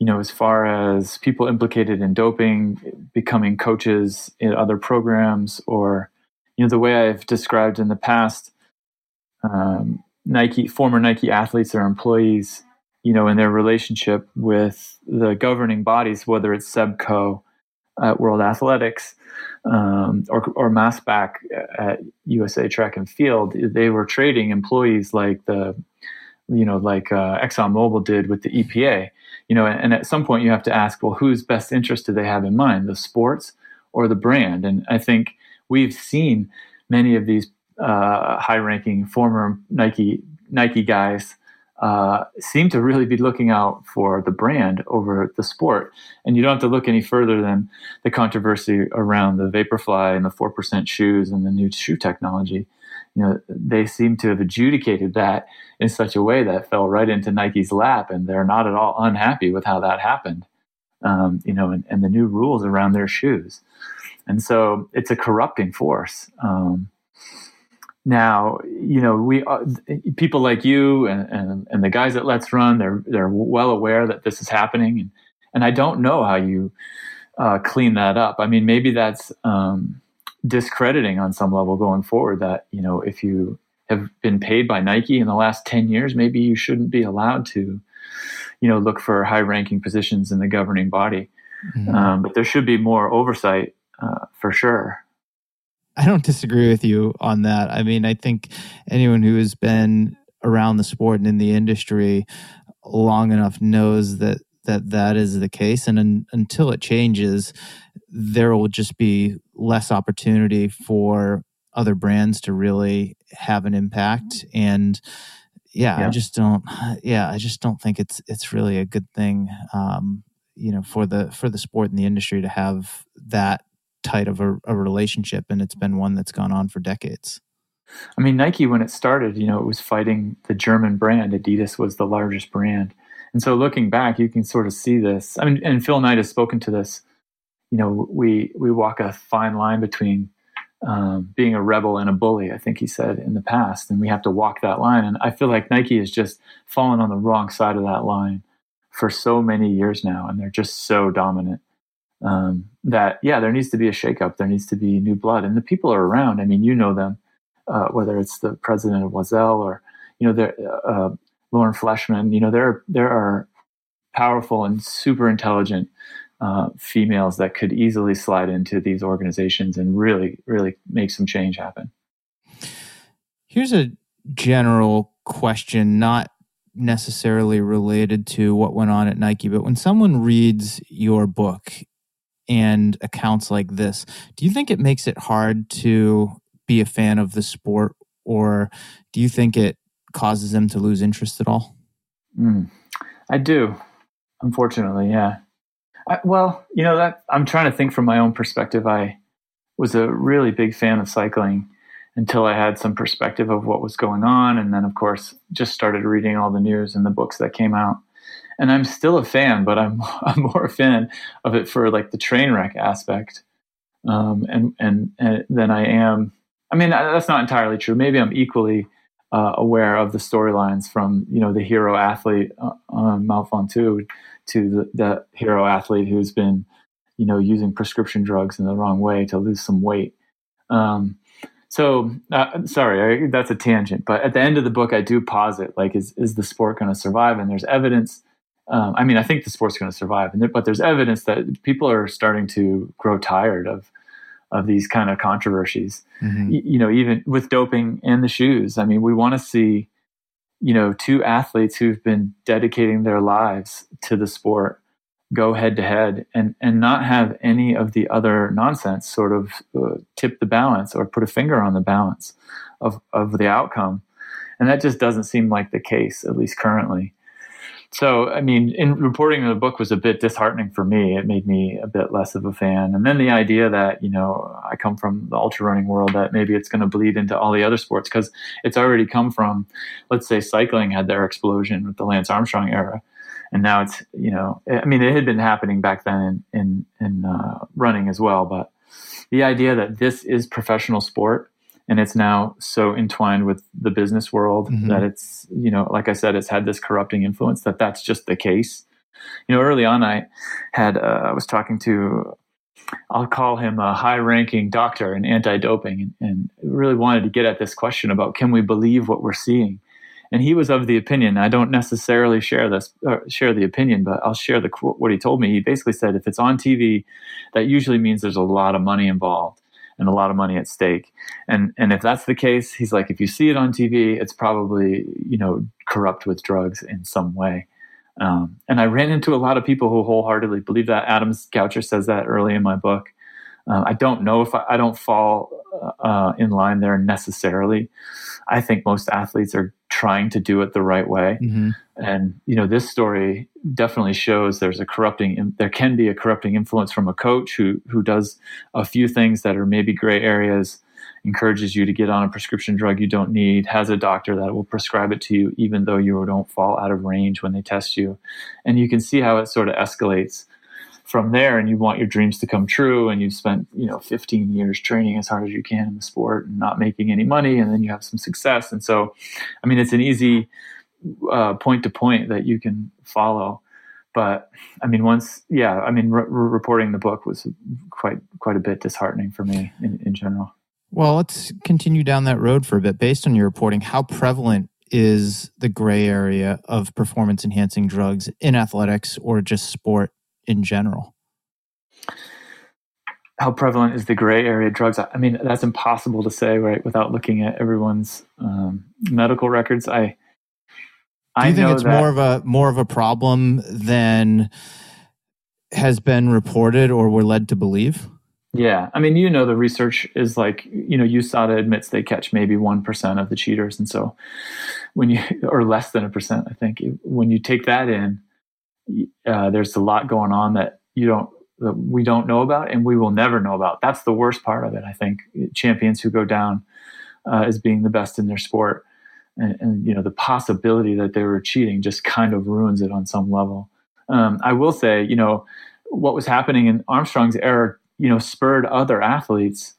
you know, as far as people implicated in doping, becoming coaches in other programs, or you know, the way I've described in the past, um, Nike former Nike athletes or employees, you know, in their relationship with the governing bodies, whether it's Seb Coe at World Athletics um, or, or Masback at USA Track and Field, they were trading employees like the, you know, like uh, ExxonMobil did with the EPA you know, and at some point you have to ask, well, whose best interest do they have in mind, the sports or the brand? And I think we've seen many of these uh, high-ranking former Nike Nike guys uh, seem to really be looking out for the brand over the sport. And you don't have to look any further than the controversy around the Vaporfly and the 4% shoes and the new shoe technology. You know, they seem to have adjudicated that in such a way that fell right into Nike's lap, and they're not at all unhappy with how that happened. Um, you know, and, and, the new rules around their shoes. And so it's a corrupting force. Um, now, you know, we uh, people like you and, and, and the guys at Let's Run, they're they're well aware that this is happening, and and I don't know how you uh, clean that up. I mean, maybe that's um, discrediting on some level going forward. That you know, if you have been paid by Nike in the last ten years, maybe you shouldn't be allowed to, you know, look for high-ranking positions in the governing body. Mm-hmm. Um, but there should be more oversight uh, for sure. I don't disagree with you on that. I mean, I think anyone who has been around the sport and in the industry long enough knows that that that is the case and un, until it changes there will just be less opportunity for other brands to really have an impact and yeah, yeah, i just don't yeah i just don't think it's it's really a good thing um you know for the for the sport and the industry to have that tight of a, a relationship, and it's been one that's gone on for decades. I mean, Nike, when it started, you know, it was fighting the German brand. Adidas was the largest brand. And so looking back, you can sort of see this. I mean, and Phil Knight has spoken to this. You know, we, we walk a fine line between um, being a rebel and a bully, I think he said in the past. And we have to walk that line. And I feel like Nike has just fallen on the wrong side of that line for so many years now. And they're just so dominant um, that yeah, there needs to be a shakeup. There needs to be new blood, and the people are around. I mean, you know them, uh, whether it's the president of Oiselle or you know uh, Lauren Fleshman. You know there there are powerful and super intelligent uh, females that could easily slide into these organizations and really really make some change happen. Here's a general question, not necessarily related to what went on at Nike, but when someone reads your book and accounts like this, do you think it makes it hard to be a fan of the sport, or do you think it causes them to lose interest at all? Mm, I do, unfortunately, yeah. I, well, you know that I'm trying to think from my own perspective. I was a really big fan of cycling until I had some perspective of what was going on, and then, of course, just started reading all the news and the books that came out and I'm still a fan, but I'm I'm more a fan of it for like the train wreck aspect, um, and, and and than I am. I mean, that's not entirely true. Maybe I'm equally uh, aware of the storylines from you know the hero athlete uh, Mount Ventoux to the, the hero athlete who's been you know using prescription drugs in the wrong way to lose some weight. Um, so uh, sorry, I, that's a tangent. But at the end of the book, I do posit like, is is the sport going to survive? And there's evidence um, I mean, I think the sport's going to survive, but there's evidence that people are starting to grow tired of of these kind of controversies. Mm-hmm. Y- you know, even with doping and the shoes. I mean, we want to see, you know, two athletes who've been dedicating their lives to the sport go head to head and and not have any of the other nonsense sort of uh, tip the balance or put a finger on the balance of of the outcome. And that just doesn't seem like the case, at least currently so i mean in reporting the book was a bit disheartening for me. It made me a bit less of a fan. And then the idea that you know i come from the ultra running world that maybe it's going to bleed into all the other sports because it's already come from let's say cycling had their explosion with the lance armstrong era. And now it's you know i mean it had been happening back then in in, in uh, running as well but the idea that this is professional sport and it's now so entwined with the business world mm-hmm. that it's you know like i said it's had this corrupting influence that that's just the case. You know early on i had uh, i was talking to i'll call him a high ranking doctor in anti-doping and, and really wanted to get at this question about can we believe what we're seeing? And he was of the opinion i don't necessarily share this uh, share the opinion but i'll share the what he told me. He basically said if it's on tv that usually means there's a lot of money involved and a lot of money at stake. And and if that's the case, he's like, if you see it on TV, it's probably you know corrupt with drugs in some way. Um, and I ran into a lot of people who wholeheartedly believe that. Adams Goucher says that early in my book. Uh, I don't know if I, I don't fall uh, in line there necessarily. I think most athletes are trying to do it the right way. Mm-hmm. And you know, this story definitely shows there's a corrupting. There can be a corrupting influence from a coach who who does a few things that are maybe gray areas, encourages you to get on a prescription drug you don't need, has a doctor that will prescribe it to you even though you don't fall out of range when they test you, and you can see how it sort of escalates from there and you want your dreams to come true and you've spent you know 15 years training as hard as you can in the sport and not making any money and then you have some success. And so i mean it's an easy uh, point to point that you can follow. But i mean once yeah i mean re- reporting the book was quite quite a bit disheartening for me in, in general. Well let's continue down that road for a bit. Based on your reporting how prevalent is the gray area of performance enhancing drugs in athletics or just sport in general? How prevalent is the gray area drugs? I mean, that's impossible to say, right, without looking at everyone's um, medical records. I, I do you think it's that, more of a more of a problem than has been reported or we're led to believe? Yeah, I mean, you know, the research is like, you know, USADA admits they catch maybe one percent of the cheaters, and so when you or less than a percent, I think, when you take that in, uh, there's a lot going on that you don't that we don't know about and we will never know about. That's the worst part of it. I think champions who go down uh, as being the best in their sport, and, and, you know the possibility that they were cheating just kind of ruins it on some level. Um, I will say, you know, what was happening in Armstrong's era, you know, spurred other athletes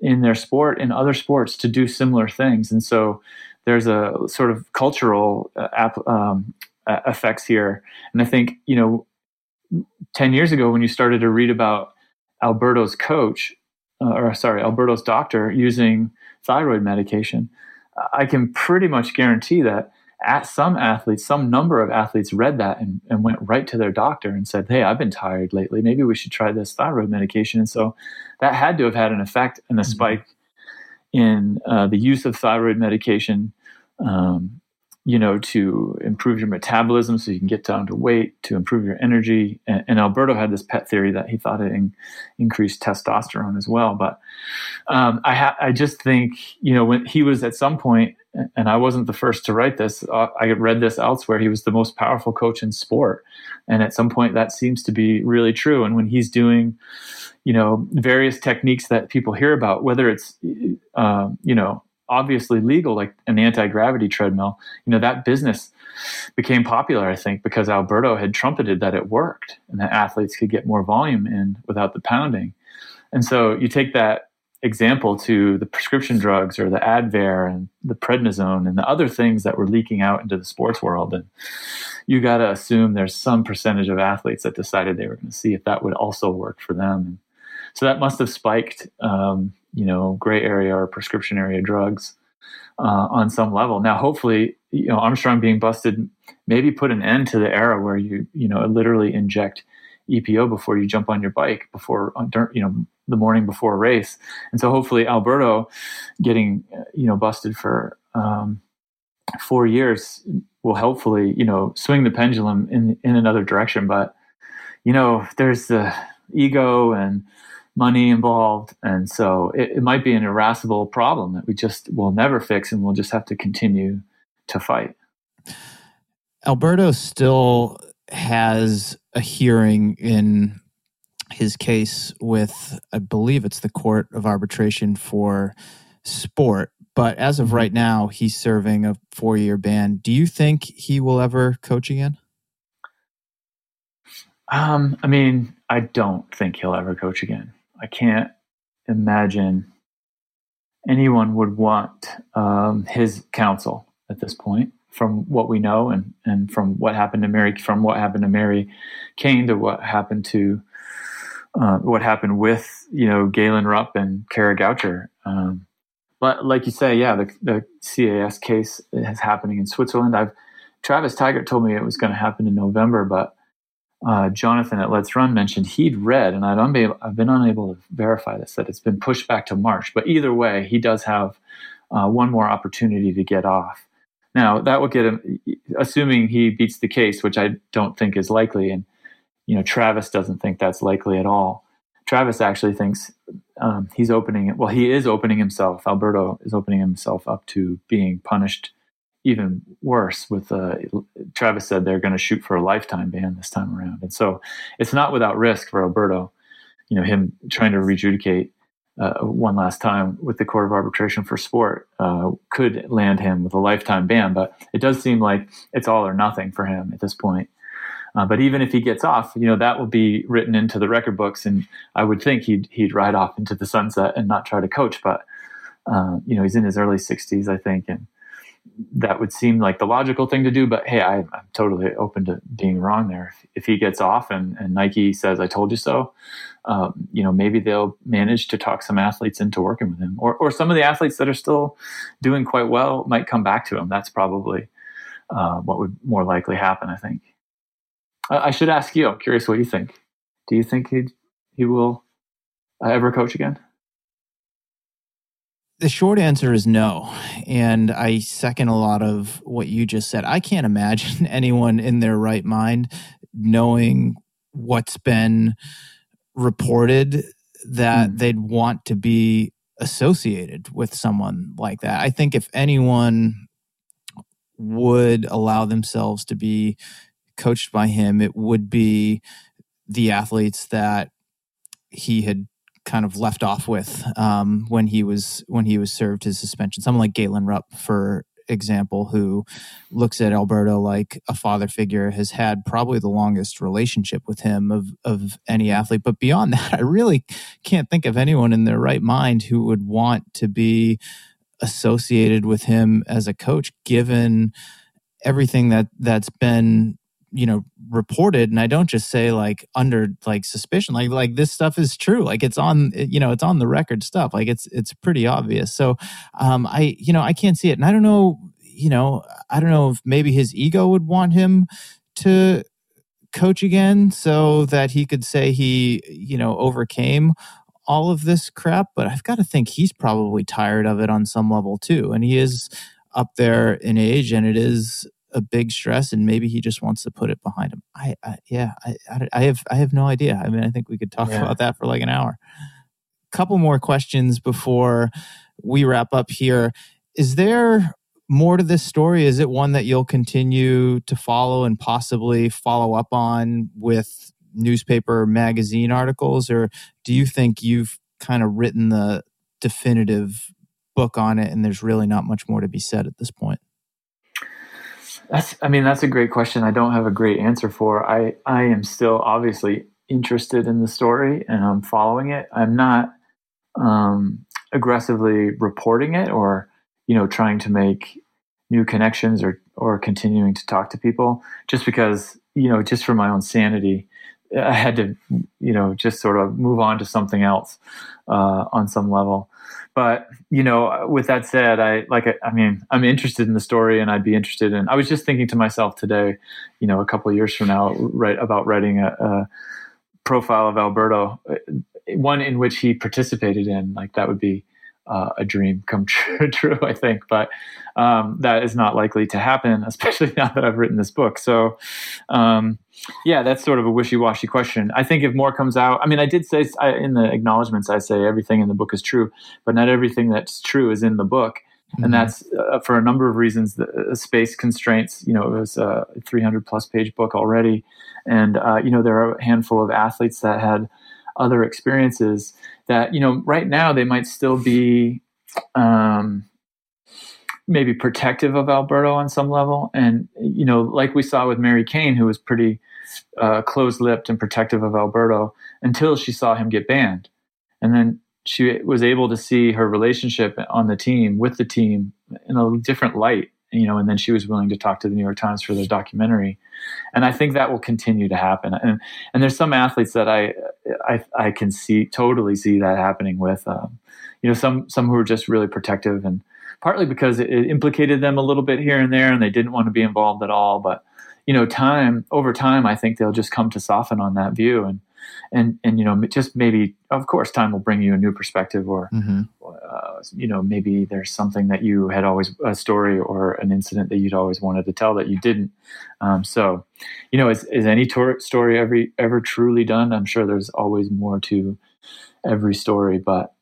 in their sport in other sports to do similar things, and so there's a sort of cultural uh, um, uh, effects here. And I think, you know, 10 years ago when you started to read about Alberto's coach, uh, or sorry, Alberto's doctor using thyroid medication, I can pretty much guarantee that at some athletes, some number of athletes read that and, and, went right to their doctor and said, Hey, I've been tired lately. Maybe we should try this thyroid medication. And so that had to have had an effect and a mm-hmm. spike in uh, the use of thyroid medication um, you know, to improve your metabolism so you can get down to weight, to improve your energy. And, and Alberto had this pet theory that he thought it in, increased testosterone as well. But um, I, ha- I just think, you know, when he was at some point, and I wasn't the first to write this, uh, I read this elsewhere, he was the most powerful coach in sport. And at some point, that seems to be really true. And when he's doing, you know, various techniques that people hear about, whether it's, uh, you know, obviously legal, like an anti gravity treadmill, you know, that business became popular, I think, because Alberto had trumpeted that it worked and that athletes could get more volume in without the pounding. And so you take that example to the prescription drugs or the Advair and the prednisone and the other things that were leaking out into the sports world. And you got to assume there's some percentage of athletes that decided they were going to see if that would also work for them. So that must have spiked um, you know gray area or prescription area drugs uh, on some level. Now, hopefully, you know Armstrong being busted maybe put an end to the era where you you know literally inject EPO before you jump on your bike before uh, you know the morning before a race. And so hopefully Alberto getting you know busted for um, four years will hopefully you know swing the pendulum in in another direction. But you know there's the ego and money involved. And so it, it might be an irascible problem that we just will never fix and we'll just have to continue to fight. Alberto still has a hearing in his case with, I believe it's the Court of Arbitration for Sport. But as of mm-hmm. right now, he's serving a four year ban. Do you think he will ever coach again? Um, I mean, I don't think he'll ever coach again. I can't imagine anyone would want um, his counsel at this point from what we know and, and from what happened to Mary from what happened to Mary Cain to what happened to uh, what happened with you know Galen Rupp and Kara Goucher. Um, but like you say, yeah, the, the CAS case is happening in Switzerland. I've Travis Tygart told me it was going to happen in November, but uh, Jonathan at Let's Run mentioned he'd read, and I've, unable, I've, been unable to verify this, that it's been pushed back to March. But either way, he does have uh, one more opportunity to get off. Now, that would get him, assuming he beats the case, which I don't think is likely, and you know Travis doesn't think that's likely at all. Travis actually thinks um, he's opening it. Well, he is opening himself. Alberto is opening himself up to being punished even worse with uh, Travis said they're going to shoot for a lifetime ban this time around. And so it's not without risk for Alberto, you know, him trying to rejudicate uh, one last time with the Court of Arbitration for Sport uh, could land him with a lifetime ban. But it does seem like it's all or nothing for him at this point. Uh, but even if he gets off, you know that will be written into the record books, and I would think he'd he'd ride off into the sunset and not try to coach. But uh, you know he's in his early 60s, I think, and that would seem like the logical thing to do. But hey, I, am totally open to being wrong there. If, if he gets off and, and, Nike says, I told you so, um, you know, maybe they'll manage to talk some athletes into working with him. Or, or some of the athletes that are still doing quite well might come back to him. That's probably uh, what would more likely happen, I think. I, I, should ask you, I'm curious what you think. Do you think he he will uh, ever coach again? The short answer is no. And I second a lot of what you just said. I can't imagine anyone in their right mind knowing what's been reported that mm. they'd want to be associated with someone like that. I think if anyone would allow themselves to be coached by him, it would be the athletes that he had kind of left off with um, when he was when he was served his suspension. Someone like Galen Rupp, for example, who looks at Alberto like a father figure, has had probably the longest relationship with him of of any athlete. But beyond that, I really can't think of anyone in their right mind who would want to be associated with him as a coach, given everything that that's been you know reported and i don't just say like under like suspicion like like this stuff is true like it's on you know it's on the record stuff like it's it's pretty obvious. So um i you know i can't see it and i don't know you know i don't know if maybe his ego would want him to coach again so that he could say he you know overcame all of this crap but i've got to think he's probably tired of it on some level too and he is up there in age and it is a big stress and maybe he just wants to put it behind him. I, I yeah, I, I, have I have no idea. I mean, I think we could talk yeah. about that for like an hour. Couple more questions before we wrap up here. Is there more to this story? Is it one that you'll continue to follow and possibly follow up on with newspaper magazine articles or do you think you've kind of written the definitive book on it and there's really not much more to be said at this point? That's, I mean, that's a great question. I don't have a great answer for. I, I am still obviously interested in the story and I'm following it. I'm not um, aggressively reporting it or, you know, trying to make new connections or, or continuing to talk to people just because, you know, just for my own sanity, I had to, you know, just sort of move on to something else uh, on some level. But you know, with that said, I like. I mean, I'm interested in the story, and I'd be interested in. I was just thinking to myself today, you know, a couple years from now, right about writing a, a profile of Alberto, uh, one in which he participated in. Like that would be uh, a dream come true, true, I think. But um, that is not likely to happen, especially now that I've written this book. So, um, yeah, that's sort of a wishy-washy question. I think if more comes out, I mean, I did say I, in the acknowledgments, I say everything in the book is true, but not everything that's true is in the book. Mm-hmm. And that's uh, for a number of reasons. The uh, space constraints, you know, it was a 300 plus page book already. And, uh, you know, there are a handful of athletes that had other experiences that you know right now they might still be um, maybe protective of Alberto on some level, and you know like we saw with Mary Cain, who was pretty uh, close-lipped and protective of Alberto until she saw him get banned, and then she was able to see her relationship on the team with the team in a different light you know, and then she was willing to talk to the New York Times for the documentary, and I think that will continue to happen. And and there's some athletes that I I, I can see totally see that happening with, um, you know, some some who are just really protective, and partly because it, it implicated them a little bit here and there, and they didn't want to be involved at all. But you know, time over time, I think they'll just come to soften on that view, and and and you know just maybe of course time will bring you a new perspective or mm-hmm. uh, you know maybe there's something that you had always a story or an incident that you'd always wanted to tell that you didn't um, so you know is, is any tor- story ever ever truly done i'm sure there's always more to every story but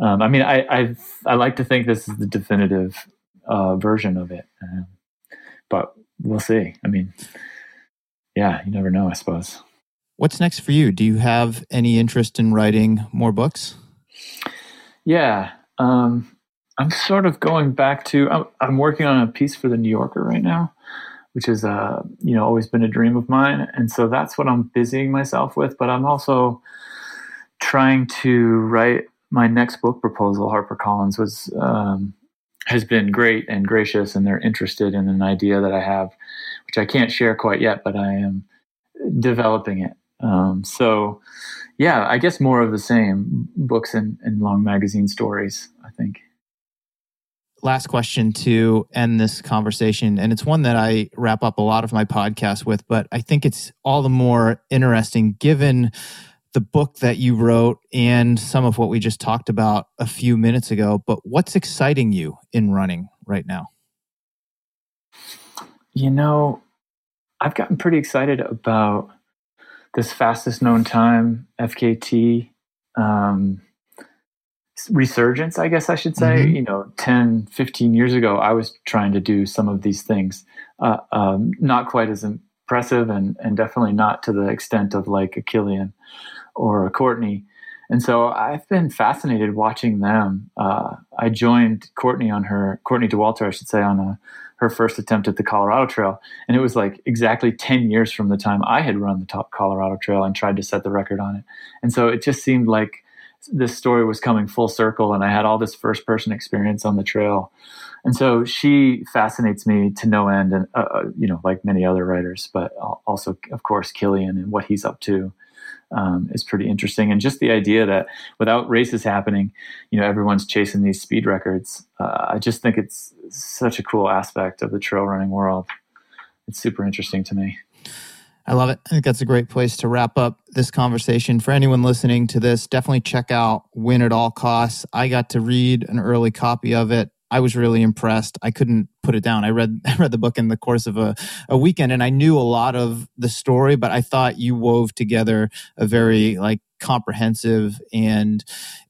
um, i mean i i i like to think this is the definitive uh, version of it um, but we'll see. I mean, yeah, you never know, I suppose. What's next for you? Do you have any interest in writing more books? Yeah. Um, I'm sort of going back to, I'm, I'm, working on a piece for the New Yorker right now, which has, uh, you know, always been a dream of mine. And so that's what I'm busying myself with. But I'm also trying to write my next book proposal. HarperCollins was, um, has been great and gracious, and they're interested in an idea that I have, which I can't share quite yet, but I am developing it. Um, so, yeah, I guess more of the same books and, and long magazine stories, I think. Last question to end this conversation, and it's one that I wrap up a lot of my podcasts with, but I think it's all the more interesting given the book that you wrote and some of what we just talked about a few minutes ago. But what's exciting you in running right now? You know, I've gotten pretty excited about this fastest known time FKT um, resurgence, I guess I should say. Mm-hmm. You know, 10, 15 years ago, I was trying to do some of these things, uh, um, not quite as impressive and, and definitely not to the extent of like a Kilian or a Courtney. And so I've been fascinated watching them. Uh, I joined Courtney on her, Courtney Dauwalter, I should say, on a her first attempt at the Colorado Trail. And it was like exactly 10 years from the time I had run the top Colorado Trail and tried to set the record on it. And so it just seemed like this story was coming full circle and I had all this first person experience on the trail. And so she fascinates me to no end and, uh, uh you know, like many other writers, but also, of course, Kilian and what he's up to um, is pretty interesting. And just the idea that without races happening, you know, everyone's chasing these speed records. Uh, I just think it's such a cool aspect of the trail running world. It's super interesting to me. I love it. I think that's a great place to wrap up this conversation. For anyone listening to this, definitely check out Win at All Costs. I got to read an early copy of it. I was really impressed. I couldn't put it down. I read I read the book in the course of a, a weekend and I knew a lot of the story, but I thought you wove together a very like comprehensive and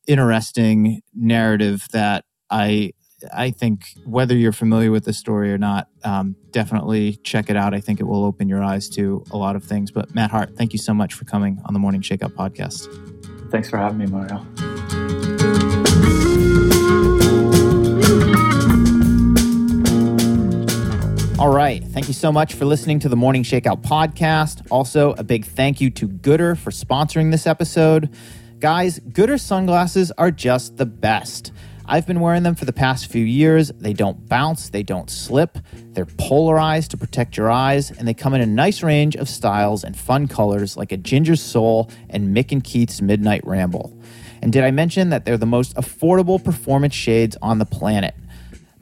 interesting narrative that I I think whether you're familiar with the story or not, um, definitely check it out. I think it will open your eyes to a lot of things. But Matt Hart, thank you so much for coming on the Morning Shakeout podcast. Thanks for having me, Mario. All right. Thank you so much for listening to the Morning Shakeout podcast. Also, a big thank you to Goodr for sponsoring this episode. Guys, Goodr sunglasses are just the best. I've been wearing them for the past few years. They don't bounce, they don't slip. They're polarized to protect your eyes, and they come in a nice range of styles and fun colors like a ginger soul and Mick and Keith's Midnight Ramble. And did I mention that they're the most affordable performance shades on the planet?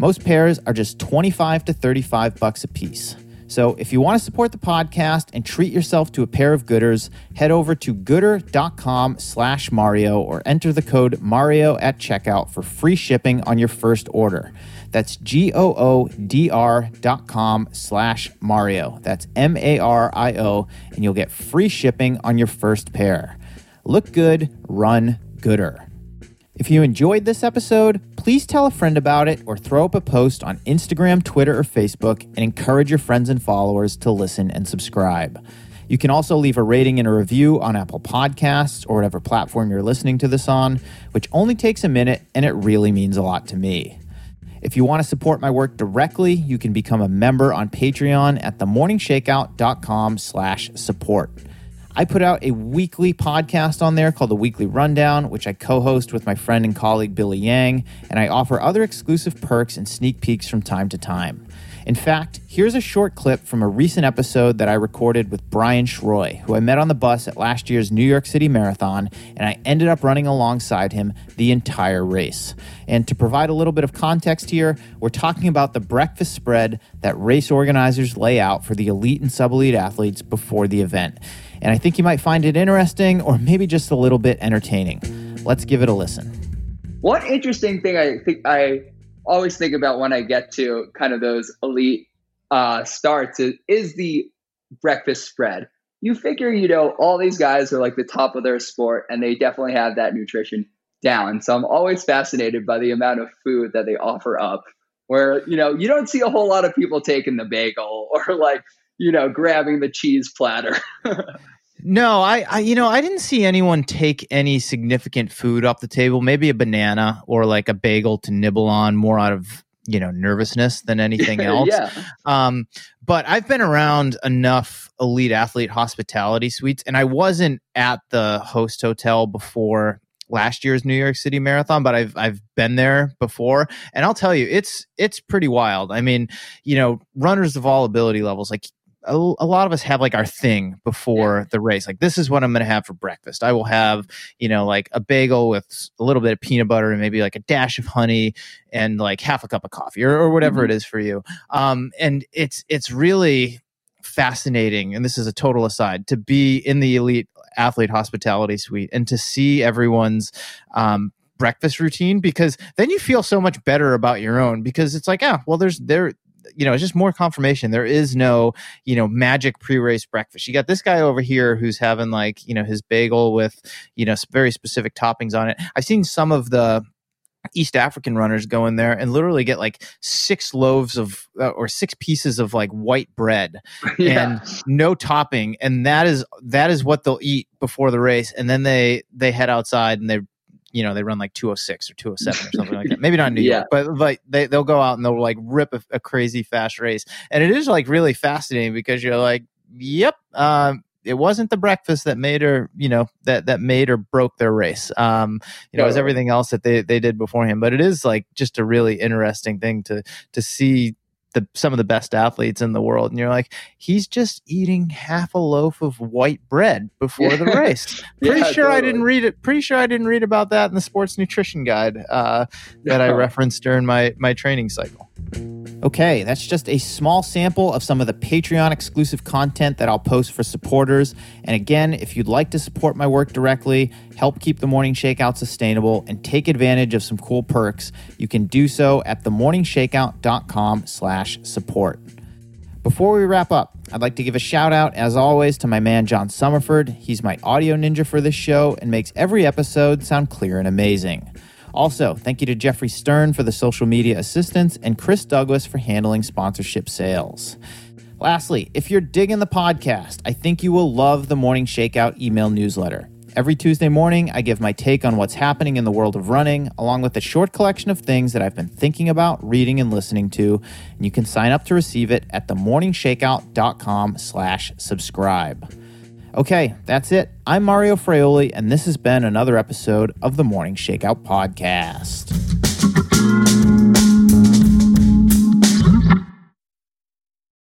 Most pairs are just 25 to 35 bucks a piece. So if you want to support the podcast and treat yourself to a pair of goodrs, head over to goodr.com slash Mario or enter the code Mario at checkout for free shipping on your first order. That's G-O-O-D-R dot com slash Mario. That's M-A-R-I-O, and you'll get free shipping on your first pair. Look good, run gooder. If you enjoyed this episode, please tell a friend about it or throw up a post on Instagram, Twitter, or Facebook and encourage your friends and followers to listen and subscribe. You can also leave a rating and a review on Apple Podcasts or whatever platform you're listening to this on, which only takes a minute and it really means a lot to me. If you want to support my work directly, you can become a member on Patreon at themorningshakeout.com slash support. I put out a weekly podcast on there called The Weekly Rundown, which I co host with my friend and colleague Billy Yang, and I offer other exclusive perks and sneak peeks from time to time. In fact, here's a short clip from a recent episode that I recorded with Brian Schroy, who I met on the bus at last year's New York City Marathon, and I ended up running alongside him the entire race. And to provide a little bit of context here, we're talking about the breakfast spread that race organizers lay out for the elite and sub elite athletes before the event and I think you might find it interesting or maybe just a little bit entertaining. Let's give it a listen. One interesting thing I think I always think about when I get to kind of those elite uh, starts is, is the breakfast spread. You figure, you know, all these guys are like the top of their sport and they definitely have that nutrition down. So I'm always fascinated by the amount of food that they offer up where you know you don't see a whole lot of people taking the bagel or like you know grabbing the cheese platter. no, I, I you know I didn't see anyone take any significant food off the table. Maybe a banana or like a bagel to nibble on, more out of you know nervousness than anything else. yeah. Um, but I've been around enough elite athlete hospitality suites, and I wasn't at the host hotel before last year's New York City Marathon, but I've I've been there before, and I'll tell you, it's it's pretty wild. I mean, you know, runners of all ability levels, like a, a, lot of us have like our thing before yeah. the race. Like this is what I'm going to have for breakfast. I will have, you know, like a bagel with a little bit of peanut butter and maybe like a dash of honey and like half a cup of coffee or, or whatever mm-hmm. it is for you. Um, and it's it's really fascinating. And this is a total aside to be in the elite athlete hospitality suite and to see everyone's um, breakfast routine because then you feel so much better about your own because it's like, ah, well, there's there you know, it's just more confirmation. There is no, you know, magic pre-race breakfast. You got this guy over here who's having like, you know, his bagel with, you know, very specific toppings on it. I've seen some of the East African runners go in there and literally get like six loaves of uh, or six pieces of like white bread yeah. and no topping and that is that is what they'll eat before the race and then they they head outside and they you know they run like 206 or 207 or something like that maybe not in new yeah. york but like they, they'll go out and they'll like rip a, a, crazy fast race and it is like really fascinating because you're like yep um, it wasn't the breakfast that made or you know that that made or broke their race. Um, you know, it was everything else that they they did beforehand. But it is like just a really interesting thing to to see the some of the best athletes in the world, and you're like, he's just eating half a loaf of white bread before the race. pretty yeah, sure totally. I didn't read it. Pretty sure I didn't read about that in the sports nutrition guide uh, that I referenced during my my training cycle. Okay, that's just a small sample of some of the Patreon exclusive content that I'll post for supporters. And again, if you'd like to support my work directly, help keep the Morning Shakeout sustainable, and take advantage of some cool perks, you can do so at themorningshakeout.com slash support. Before we wrap up, I'd like to give a shout out, as always, to my man John Summerford. He's my audio ninja for this show and makes every episode sound clear and amazing. Also, thank you to Jeffrey Stern for the social media assistance and Chris Douglas for handling sponsorship sales. Lastly, if you're digging the podcast, I think you will love the Morning Shakeout email newsletter. Every Tuesday morning, I give my take on what's happening in the world of running, along with a short collection of things that I've been thinking about, reading, and listening to. And you can sign up to receive it at themorningshakeout.com slash subscribe. Okay, that's it. I'm Mario Fraoli, and this has been another episode of the Morning Shakeout Podcast.